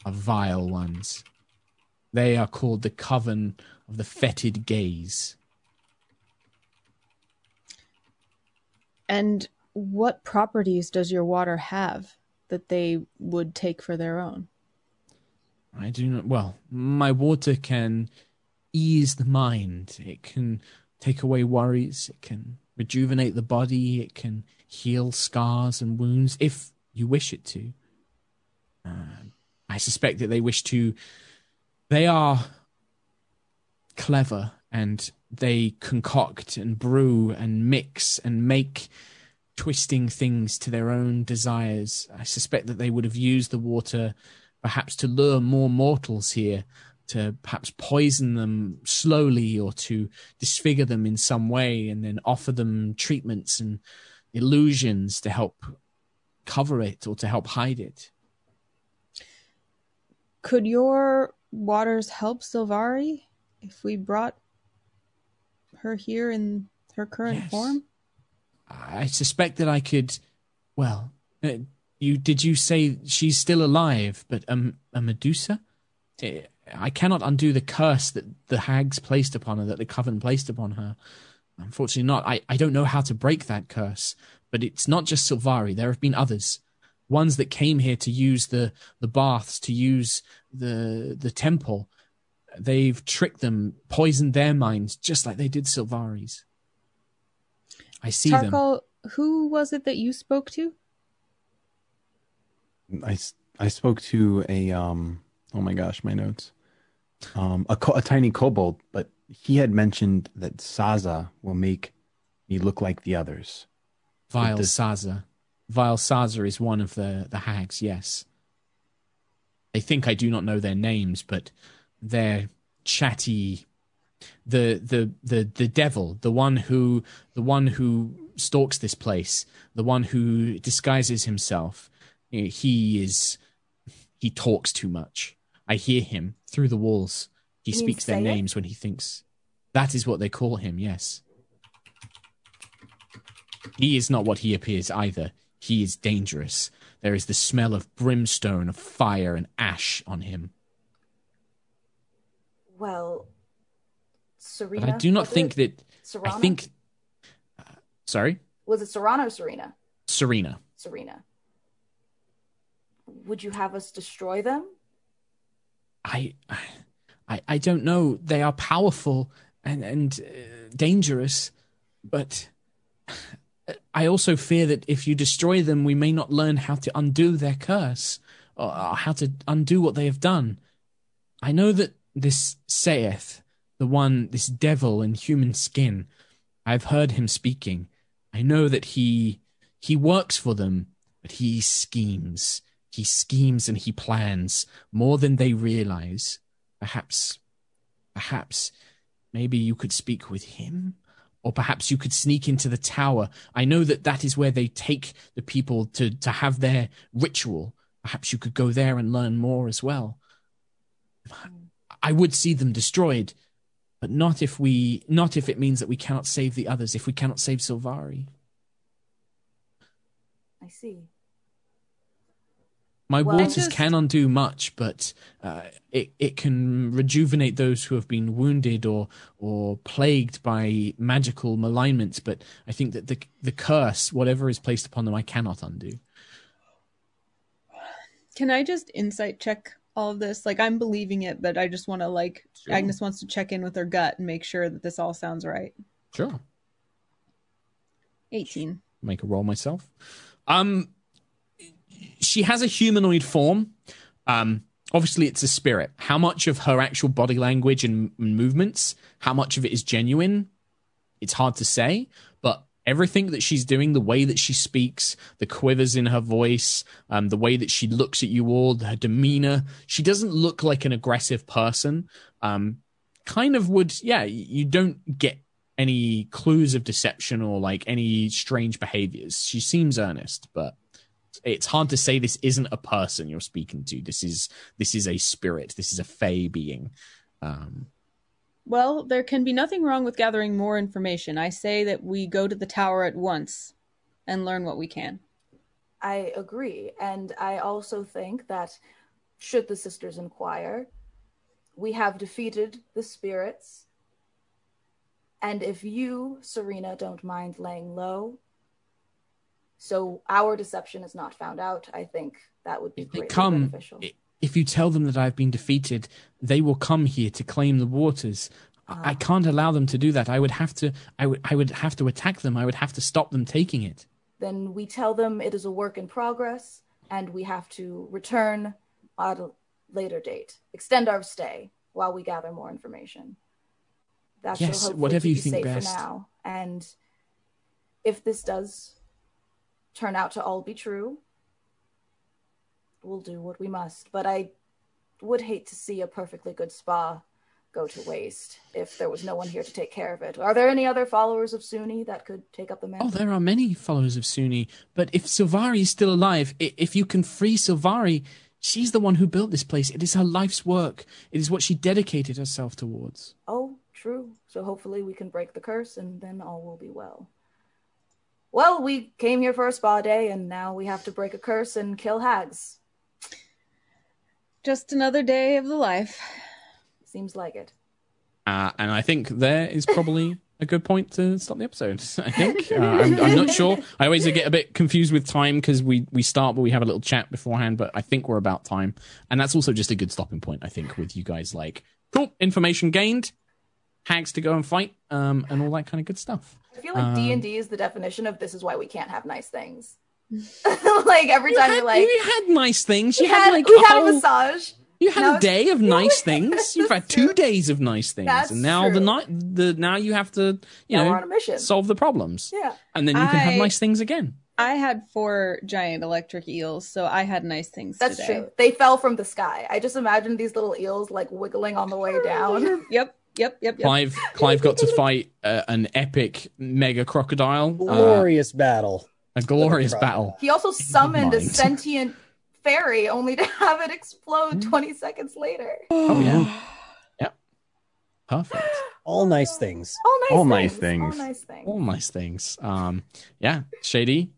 are vile ones. They are called the coven of the fetid gaze. And what properties does your water have that they would take for their own? I do not. Well, my water can ease the mind. It can take away worries. It can rejuvenate the body. It can heal scars and wounds if you wish it to. Uh, I suspect that they wish to. They are clever and they concoct and brew and mix and make twisting things to their own desires. I suspect that they would have used the water perhaps to lure more mortals here, to perhaps poison them slowly or to disfigure them in some way and then offer them treatments and illusions to help cover it or to help hide it. Could your waters help Silvari if we brought her here in her current yes. form? I suspect that I could. Well, uh, you did you say she's still alive, but um, a Medusa? Eh, I cannot undo the curse that the hags placed upon her, that the coven placed upon her. Unfortunately, not. I, I don't know how to break that curse, but it's not just Silvari. There have been others, ones that came here to use the the baths, to use the the temple. They've tricked them, poisoned their minds, just like they did Sylvari's. I see Tarkhal, them. Who was it that you spoke to? I, I spoke to a um oh my gosh my notes um a, a tiny kobold but he had mentioned that Saza will make me look like the others. Vile this, Saza. Vile Saza is one of the, the hags, yes. They think I do not know their names, but they're chatty the the the the devil, the one who the one who stalks this place, the one who disguises himself. He is he talks too much. I hear him through the walls. He Can speaks their it? names when he thinks. That is what they call him, yes. He is not what he appears either. He is dangerous. There is the smell of brimstone, of fire, and ash on him. Well, Serena. But I do not think it? that. Serena? I think. Uh, sorry? Was it Serena or Serena? Serena. Serena. Would you have us destroy them? I, I, I don't know. They are powerful and and uh, dangerous, but I also fear that if you destroy them, we may not learn how to undo their curse or, or how to undo what they have done. I know that this saith, the one, this devil in human skin. I've heard him speaking. I know that he he works for them, but he schemes. He schemes and he plans more than they realize. Perhaps, perhaps, maybe you could speak with him? Or perhaps you could sneak into the tower. I know that that is where they take the people to, to have their ritual. Perhaps you could go there and learn more as well. I would see them destroyed, but not if we, not if it means that we cannot save the others, if we cannot save Silvari. I see. My Well, waters just- can undo much, but uh, it it can rejuvenate those who have been wounded or or plagued by magical malignments. But I think that the the curse, whatever is placed upon them, I cannot undo. Can I just insight check all of this? Like I'm believing it, but I just want to like Sure. Agnis wants to check in with her gut and make sure that this all sounds right. Sure, 18. make a roll myself. Um, she has a humanoid form. Um, obviously, it's a spirit. How much of her actual body language and and movements, how much of it is genuine, it's hard to say. But everything that she's doing, the way that she speaks, the quivers in her voice, um, the way that she looks at you all, her demeanor, she doesn't look like an aggressive person. Um, kind of would, yeah, you don't get any clues of deception or like any strange behaviors. She seems earnest, but it's hard to say this isn't a person you're speaking to. This is this is a spirit. This is a fey being. Um, Well, there can be nothing wrong with gathering more information. I say that we go to the tower at once and learn what we can. I agree. And I also think that, should the sisters inquire, we have defeated the spirits. And if you, Serena, don't mind laying low, so our deception is not found out, I think that would be if they come, beneficial. i- if you tell them that I've been defeated, they will come here to claim the waters. I I ah. can't allow them to do that. I would have to. I would. I would have to attack them. I would have to stop them taking it. then we tell them it is a work in progress and we have to return at a later date, extend our stay while we gather more information. That shall Yes, whatever you you think best. for now. And if this does turn out to all be true, we'll do what we must. But I would hate to see a perfectly good spa go to waste if there was no one here to take care of it. Are there any other followers of Sune that could take up the Oh, mantle? there are many followers of Sune, but if Silvari is still alive, if you can free Silvari, she's the one who built this place. It is her life's work. It is what she dedicated herself towards. Oh, true. So hopefully we can break the curse and then all will be well. Well, we came here for a spa day and now we have to break a curse and kill hags. Just another day of the life. Seems like it. Uh, and I think there is probably a good point to stop the episode. I think uh, I'm, I'm not sure. I always get a bit confused with time because we we start, but we have a little chat beforehand. But I think we're about time, and that's also just a good stopping point. I think with you guys, like, cool information gained, hags to go and fight, um, and all that kind of good stuff. I feel like Um, D and D is the definition of this is why we can't have nice things. like every time you you're like, you had nice things. You had, had, like we a had a massage. You had Now a day of nice things. You've had two true. days of nice things, That's and now the night the now you have to you Now know on a mission. solve the problems, Yeah. and then you can have nice things again. I had four giant electric eels, so I had nice things That's today. true. They fell from the sky. I just imagine these little eels like wiggling on the way down. Yep, yep, yep, yep. Clive Clive got to fight uh, an epic mega crocodile. Uh, Glorious battle. A glorious battle. He also summoned a sentient fairy only to have it explode 20 seconds later. Oh yeah. Yep. Perfect. All nice things. All nice All things. nice things. All nice things. All nice things. Um, yeah, Shady,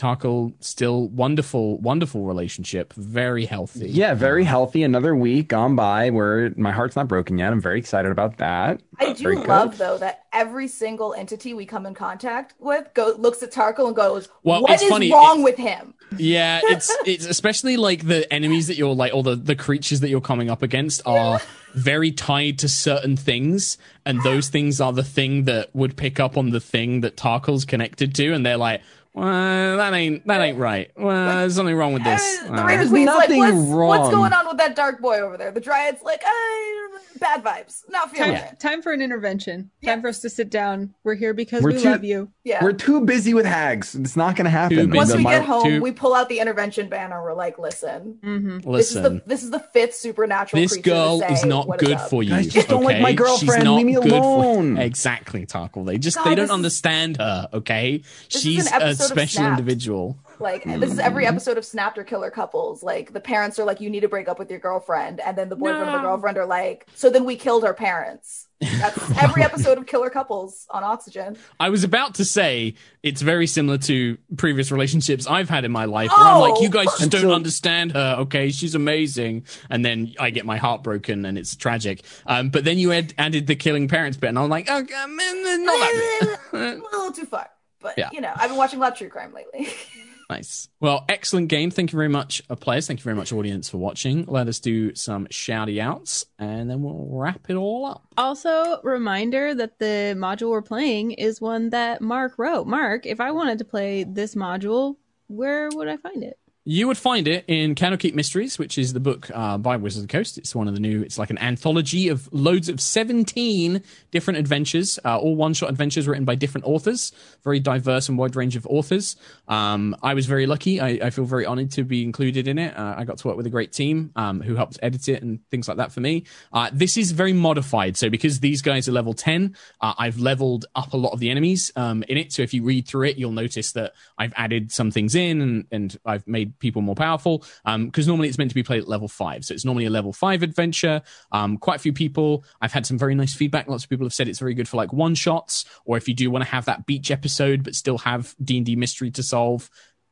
Tarkhal, still wonderful, wonderful relationship. Very healthy. Yeah, very healthy. Another week gone by where my heart's not broken yet. I'm very excited about that. I Uh, do very good. love though that every single entity we come in contact with go looks at Tarkhal and goes, Well, "What it's is funny, wrong it's- with him?" Yeah, it's it's especially like the enemies that you're like, or the the creatures that you're coming up against are very tied to certain things, and those things are the thing that would pick up on the thing that Tarkhal's connected to, and they're like, well, that ain't that ain't right. Well, there's something wrong with this. Uh, the Uh, Raven There's Queen's like, nothing what's, what's wrong." going on with that dark boy over there? The Dryad's like, uh, bad vibes. Not feeling Time, it. time for an intervention. Yeah. Time for us to sit down. We're here because We're we too- love you. Yeah. We're too busy with hags. It's not going to happen. Once we Mar- get home, to- we pull out the intervention banner. We're like, listen, Mm-hmm. this is listen, the this is the fifth supernatural. this creature to girl say is not good up. for you. Guys, just don't like okay? my She's girlfriend. not Leave me good for- alone. exactly, Tarkhal. They just God, they don't understand her. Okay, she's a episode special Snapped. individual. Like this is every Mm-hmm. episode of Snapped or Killer Couples. Like the parents are like, you need to break up with your girlfriend, and then the boyfriend and the girlfriend are like, so then we killed our parents. That's every episode of Killer Couples on Oxygen. I was about to say it's very similar to previous relationships I've had in my life where I'm like, Oh! you guys just don't understand her, okay? She's amazing. And then I get my heart broken and it's tragic. Um, but then you add, added the killing parents bit and I'm like, okay, man, not that a little too far, but Yeah. you know, I've been watching a lot of true crime lately. nice. Well, excellent game. Thank you very much, uh, players. Thank you very much, audience, for watching. Let us do some shouty outs and then we'll wrap it all up. Also, reminder that the module we're playing is one that Mark wrote. Mark, if I wanted to play this module, where would I find it? You would find it in Candlekeep Mysteries, which is the book uh, by Wizards of the Coast. It's one of the new. It's like an anthology of loads of seventeen different adventures, uh, all one-shot adventures written by different authors. Very diverse and wide range of authors. Um, I was very lucky. I, I feel very honored to be included in it. Uh, I got to work with a great team um, who helped edit it and things like that for me. Uh, this is very modified. So because these guys are level ten, uh, I've leveled up a lot of the enemies um, in it. So if you read through it, you'll notice that I've added some things in and, and I've made people more powerful. Because normally it's meant to be played at level five. So it's normally a level five adventure. Um, quite a few people, I've had some very nice feedback. Lots of people have said it's very good for like one shots, or if you do want to have that beach episode, but still have D&D mystery to solve.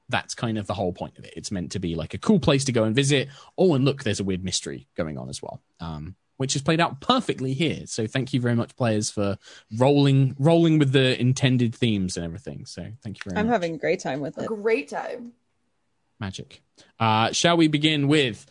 That's kind of the whole point of it. It's meant to be like a cool place to go and visit. Oh, and look, there's a weird mystery going on as well. Um, which is played out perfectly here. So thank you very much, players, for rolling rolling with the intended themes and everything. So thank you very much. I'm having a great time with a it. great time. Magic. Uh, shall we begin with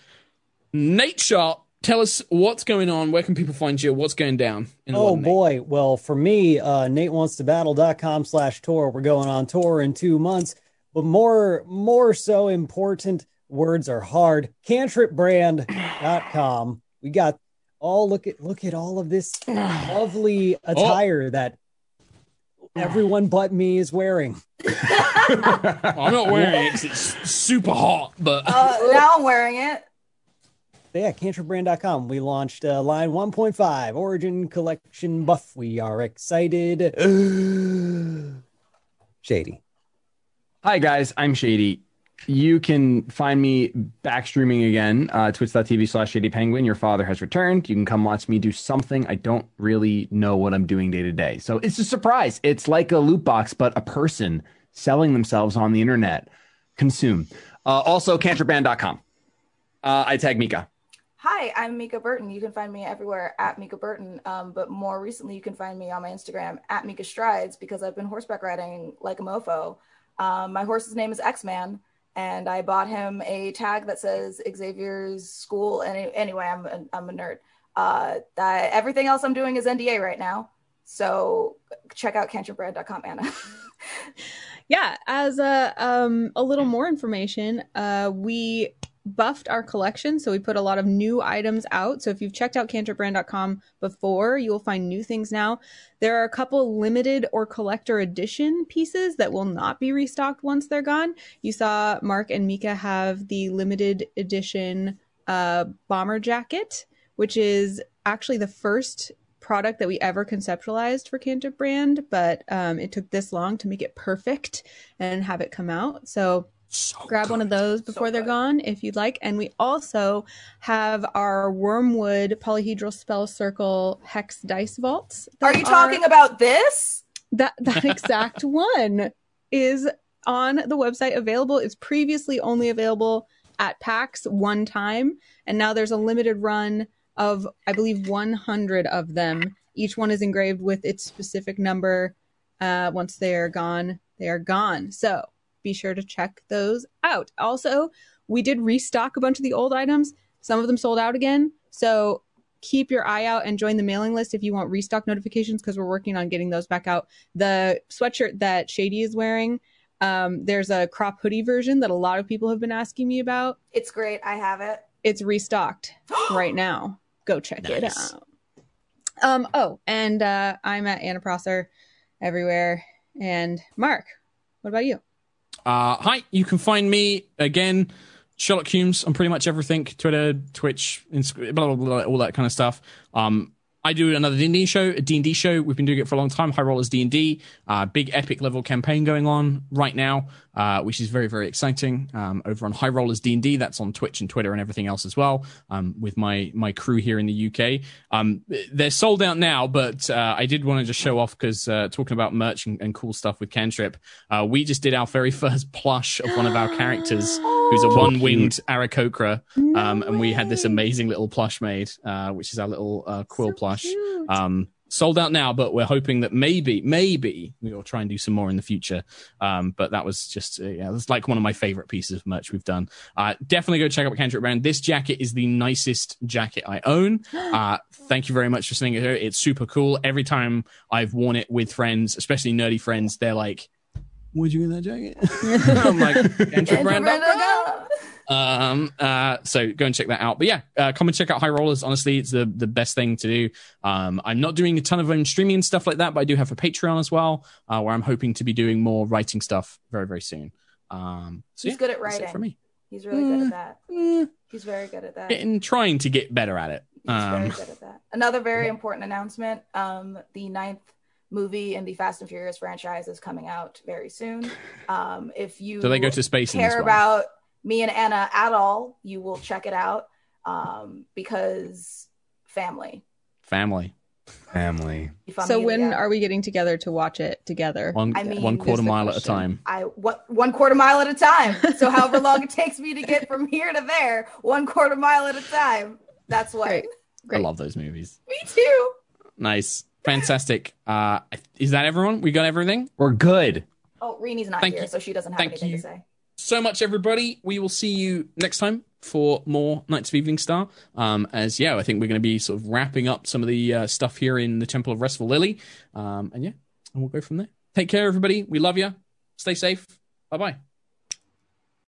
Nate Sharp? Tell us what's going on. Where can people find you? What's going down? In Oh world of Nate? boy. Well, for me, uh NateWantsToBattle.com slash tour. We're going on tour in two months. But more more so important, words are hard. Cantripbrand.com. We got all look at look at all of this lovely attire that everyone but me is wearing. I'm not wearing it 'cause it's super hot, but Uh, now I'm wearing it. yeah, cantripbrand.com. We launched uh, line 1.5 Origin Collection Buff. We are excited. Shady. Hi guys, I'm Shady. You can find me back streaming again, uh, twitch.tv slash shady penguin. Your father has returned. You can come watch me do something. I don't really know what I'm doing day to day. So it's a surprise. It's like a loot box, but a person selling themselves on the internet. Consume. Uh, also, cantripbrand.com. Uh, I tag Mica. Hi, I'm Mica Burton. You can find me everywhere at Mica Burton. Um, but more recently, you can find me on my Instagram at Mica Strides because I've been horseback riding like a mofo. Um, my horse's name is X Man, and I bought him a tag that says Xavier's School. And anyway, I'm a, I'm a nerd. Uh, that, everything else I'm doing is NDA right now. So check out cantripbrand.com, Anna. Yeah, as a um a little more information, uh we buffed our collection, so we put a lot of new items out. So if you've checked out cantripbrand.com before, you will find new things now. There are a couple limited or collector edition pieces that will not be restocked once they're gone. You saw Mark and Mica have the limited edition uh, bomber jacket, which is actually the first product that we ever conceptualized for Cantrip brand, but um, it took this long to make it perfect and have it come out. So so grab good. one of those before so they're good. gone if you'd like. And we also have our Wormwood Polyhedral Spell Circle Hex Dice Vaults. Are you talking about this? That that exact one is on the website available. It's previously only available at PAX one time, and now there's a limited run of I believe 100 of them. Each one is engraved with its specific number. Uh, once they are gone, they are gone. So be sure to check those out. Also, we did restock a bunch of the old items. Some of them sold out again. So keep your eye out and join the mailing list if you want restock notifications because we're working on getting those back out. The sweatshirt that Shady is wearing, um, there's a crop hoodie version that a lot of people have been asking me about. It's great. I have it. It's restocked right now go check nice. it out. Um, oh, and uh, I'm at Anna Prosser everywhere. And Mark, what about you? Uh, hi, you can find me again, Sherlock Hulmes on pretty much everything Twitter, Twitch, Instagram, blah, blah, blah, all that kind of stuff. Um, I do another D&D show, a D&D show. We've been doing it for a long time. High Rollers D&D, uh, big epic level campaign going on right now, uh, which is very, very exciting. Um, over on High Rollers D&D, that's on Twitch and Twitter and everything else as well. Um, with my my crew here in the UK, um, they're sold out now, but uh, I did want to just show off because uh, talking about merch and, and, cool stuff with Cantrip, uh, we just did our very first plush of one of our characters, who's a one-winged Aarakocra, um, and we had this amazing little plush made, uh, which is our little quill so plush. Sold out now, but we're hoping that maybe, maybe we will try and do some more in the future. Um, but that was just, uh, yeah, that's like one of my favorite pieces of merch we've done. Uh, definitely go check out Cantrip Brand. This jacket is the nicest jacket I own. Uh, thank you very much for sending it here. It's super cool. Every time I've worn it with friends, especially nerdy friends, they're like, would you get that jacket? I'm like, Cantrip Brand. Um, uh, so go and check that out. But yeah, uh, come and check out High Rollers. Honestly, it's the, the best thing to do. Um, I'm not doing a ton of own streaming and stuff like that, but I do have a Patreon as well, uh, where I'm hoping to be doing more writing stuff very, very soon. Um, so He's yeah, good at writing. for me. He's really mm, good at that. Mm, He's very good at that. And trying to get better at it. He's um, very good at that. Another very important announcement: um, the ninth movie in the Fast and Furious franchise is coming out very soon. Um, if you so they go to space care about me and Anna at all, you will check it out um, because family. Family. Family. So when are we getting together to watch it together? One, I mean, one quarter mile at a time. I what one quarter mile at a time. So however long it takes me to get from here to there, one quarter mile at a time. That's what. Great. Great. I love those movies. Me too. Nice. Fantastic. Uh, is that everyone? We got everything? We're good. Oh, Reenie's not Thank here, you. so she doesn't have Thank anything you. to say so much, everybody. We will see you next time for more Knights of Eveningstar. Um, as yeah, I think we're going to be sort of wrapping up some of the uh, stuff here in the Temple of Restful Lily. Um, and yeah, and we'll go from there. Take care, everybody. We love you. Stay safe. Bye bye.